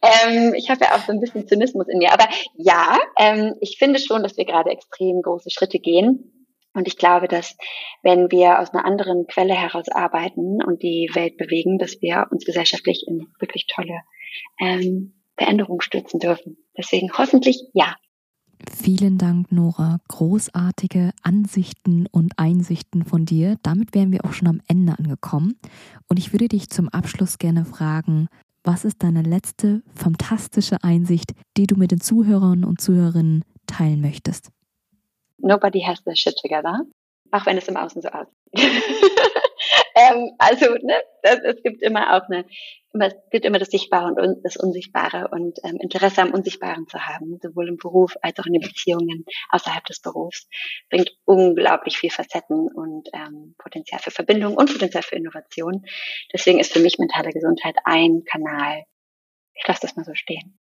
ähm, ich habe ja auch so ein bisschen Zynismus in mir. Aber ja, ähm, ich finde schon, dass wir gerade extrem große Schritte gehen. Und ich glaube, dass wenn wir aus einer anderen Quelle heraus arbeiten und die Welt bewegen, dass wir uns gesellschaftlich in wirklich tolle ähm, Veränderungen stürzen dürfen. Deswegen hoffentlich ja. Vielen Dank, Nora. Großartige Ansichten und Einsichten von dir. Damit wären wir auch schon am Ende angekommen. Und ich würde dich zum Abschluss gerne fragen, was ist deine letzte fantastische Einsicht, die du mit den Zuhörern und Zuhörerinnen teilen möchtest? Nobody has their shit together. Auch wenn es im Außen so aussieht. <laughs> ähm, also, ne, das, es gibt immer auch eine es gibt immer das Sichtbare und das Unsichtbare und ähm, Interesse am Unsichtbaren zu haben, sowohl im Beruf als auch in den Beziehungen außerhalb des Berufs, bringt unglaublich viel Facetten und ähm, Potenzial für Verbindung und Potenzial für Innovation. Deswegen ist für mich mentale Gesundheit ein Kanal. Ich lasse das mal so stehen.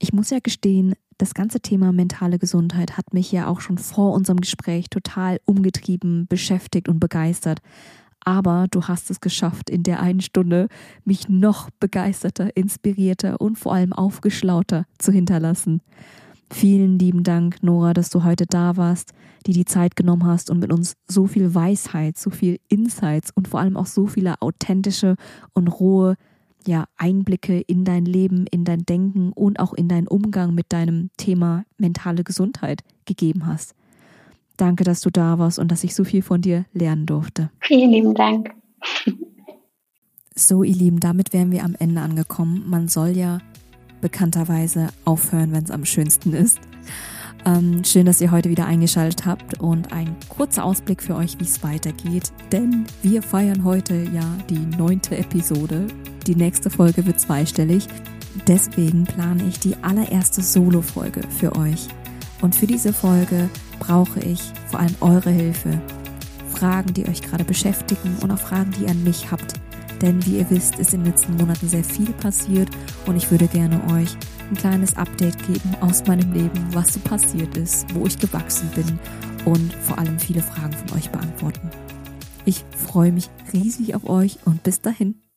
Ich muss ja gestehen, das ganze Thema mentale Gesundheit hat mich ja auch schon vor unserem Gespräch total umgetrieben, beschäftigt und begeistert aber du hast es geschafft, in der einen Stunde mich noch begeisterter, inspirierter und vor allem aufgeschlauter zu hinterlassen. Vielen lieben Dank, Nora, dass du heute da warst, die die Zeit genommen hast und mit uns so viel Weisheit, so viel Insights und vor allem auch so viele authentische und rohe ja, Einblicke in dein Leben, in dein Denken und auch in deinen Umgang mit deinem Thema mentale Gesundheit gegeben hast. Danke, dass du da warst und dass ich so viel von dir lernen durfte. Vielen lieben Dank. So, ihr Lieben, damit wären wir am Ende angekommen. Man soll ja bekannterweise aufhören, wenn es am schönsten ist. Ähm, schön, dass ihr heute wieder eingeschaltet habt und ein kurzer Ausblick für euch, wie es weitergeht. Denn wir feiern heute ja die neunte Episode. Die nächste Folge wird zweistellig. Deswegen plane ich die allererste Solo-Folge für euch. Und für diese Folge brauche ich vor allem eure Hilfe. Fragen, die euch gerade beschäftigen und auch Fragen, die ihr an mich habt. denn wie ihr wisst, ist in den letzten Monaten sehr viel passiert und ich würde gerne euch ein kleines Update geben aus meinem Leben, was so passiert ist, wo ich gewachsen bin und vor allem viele Fragen von euch beantworten. Ich freue mich riesig auf euch und bis dahin.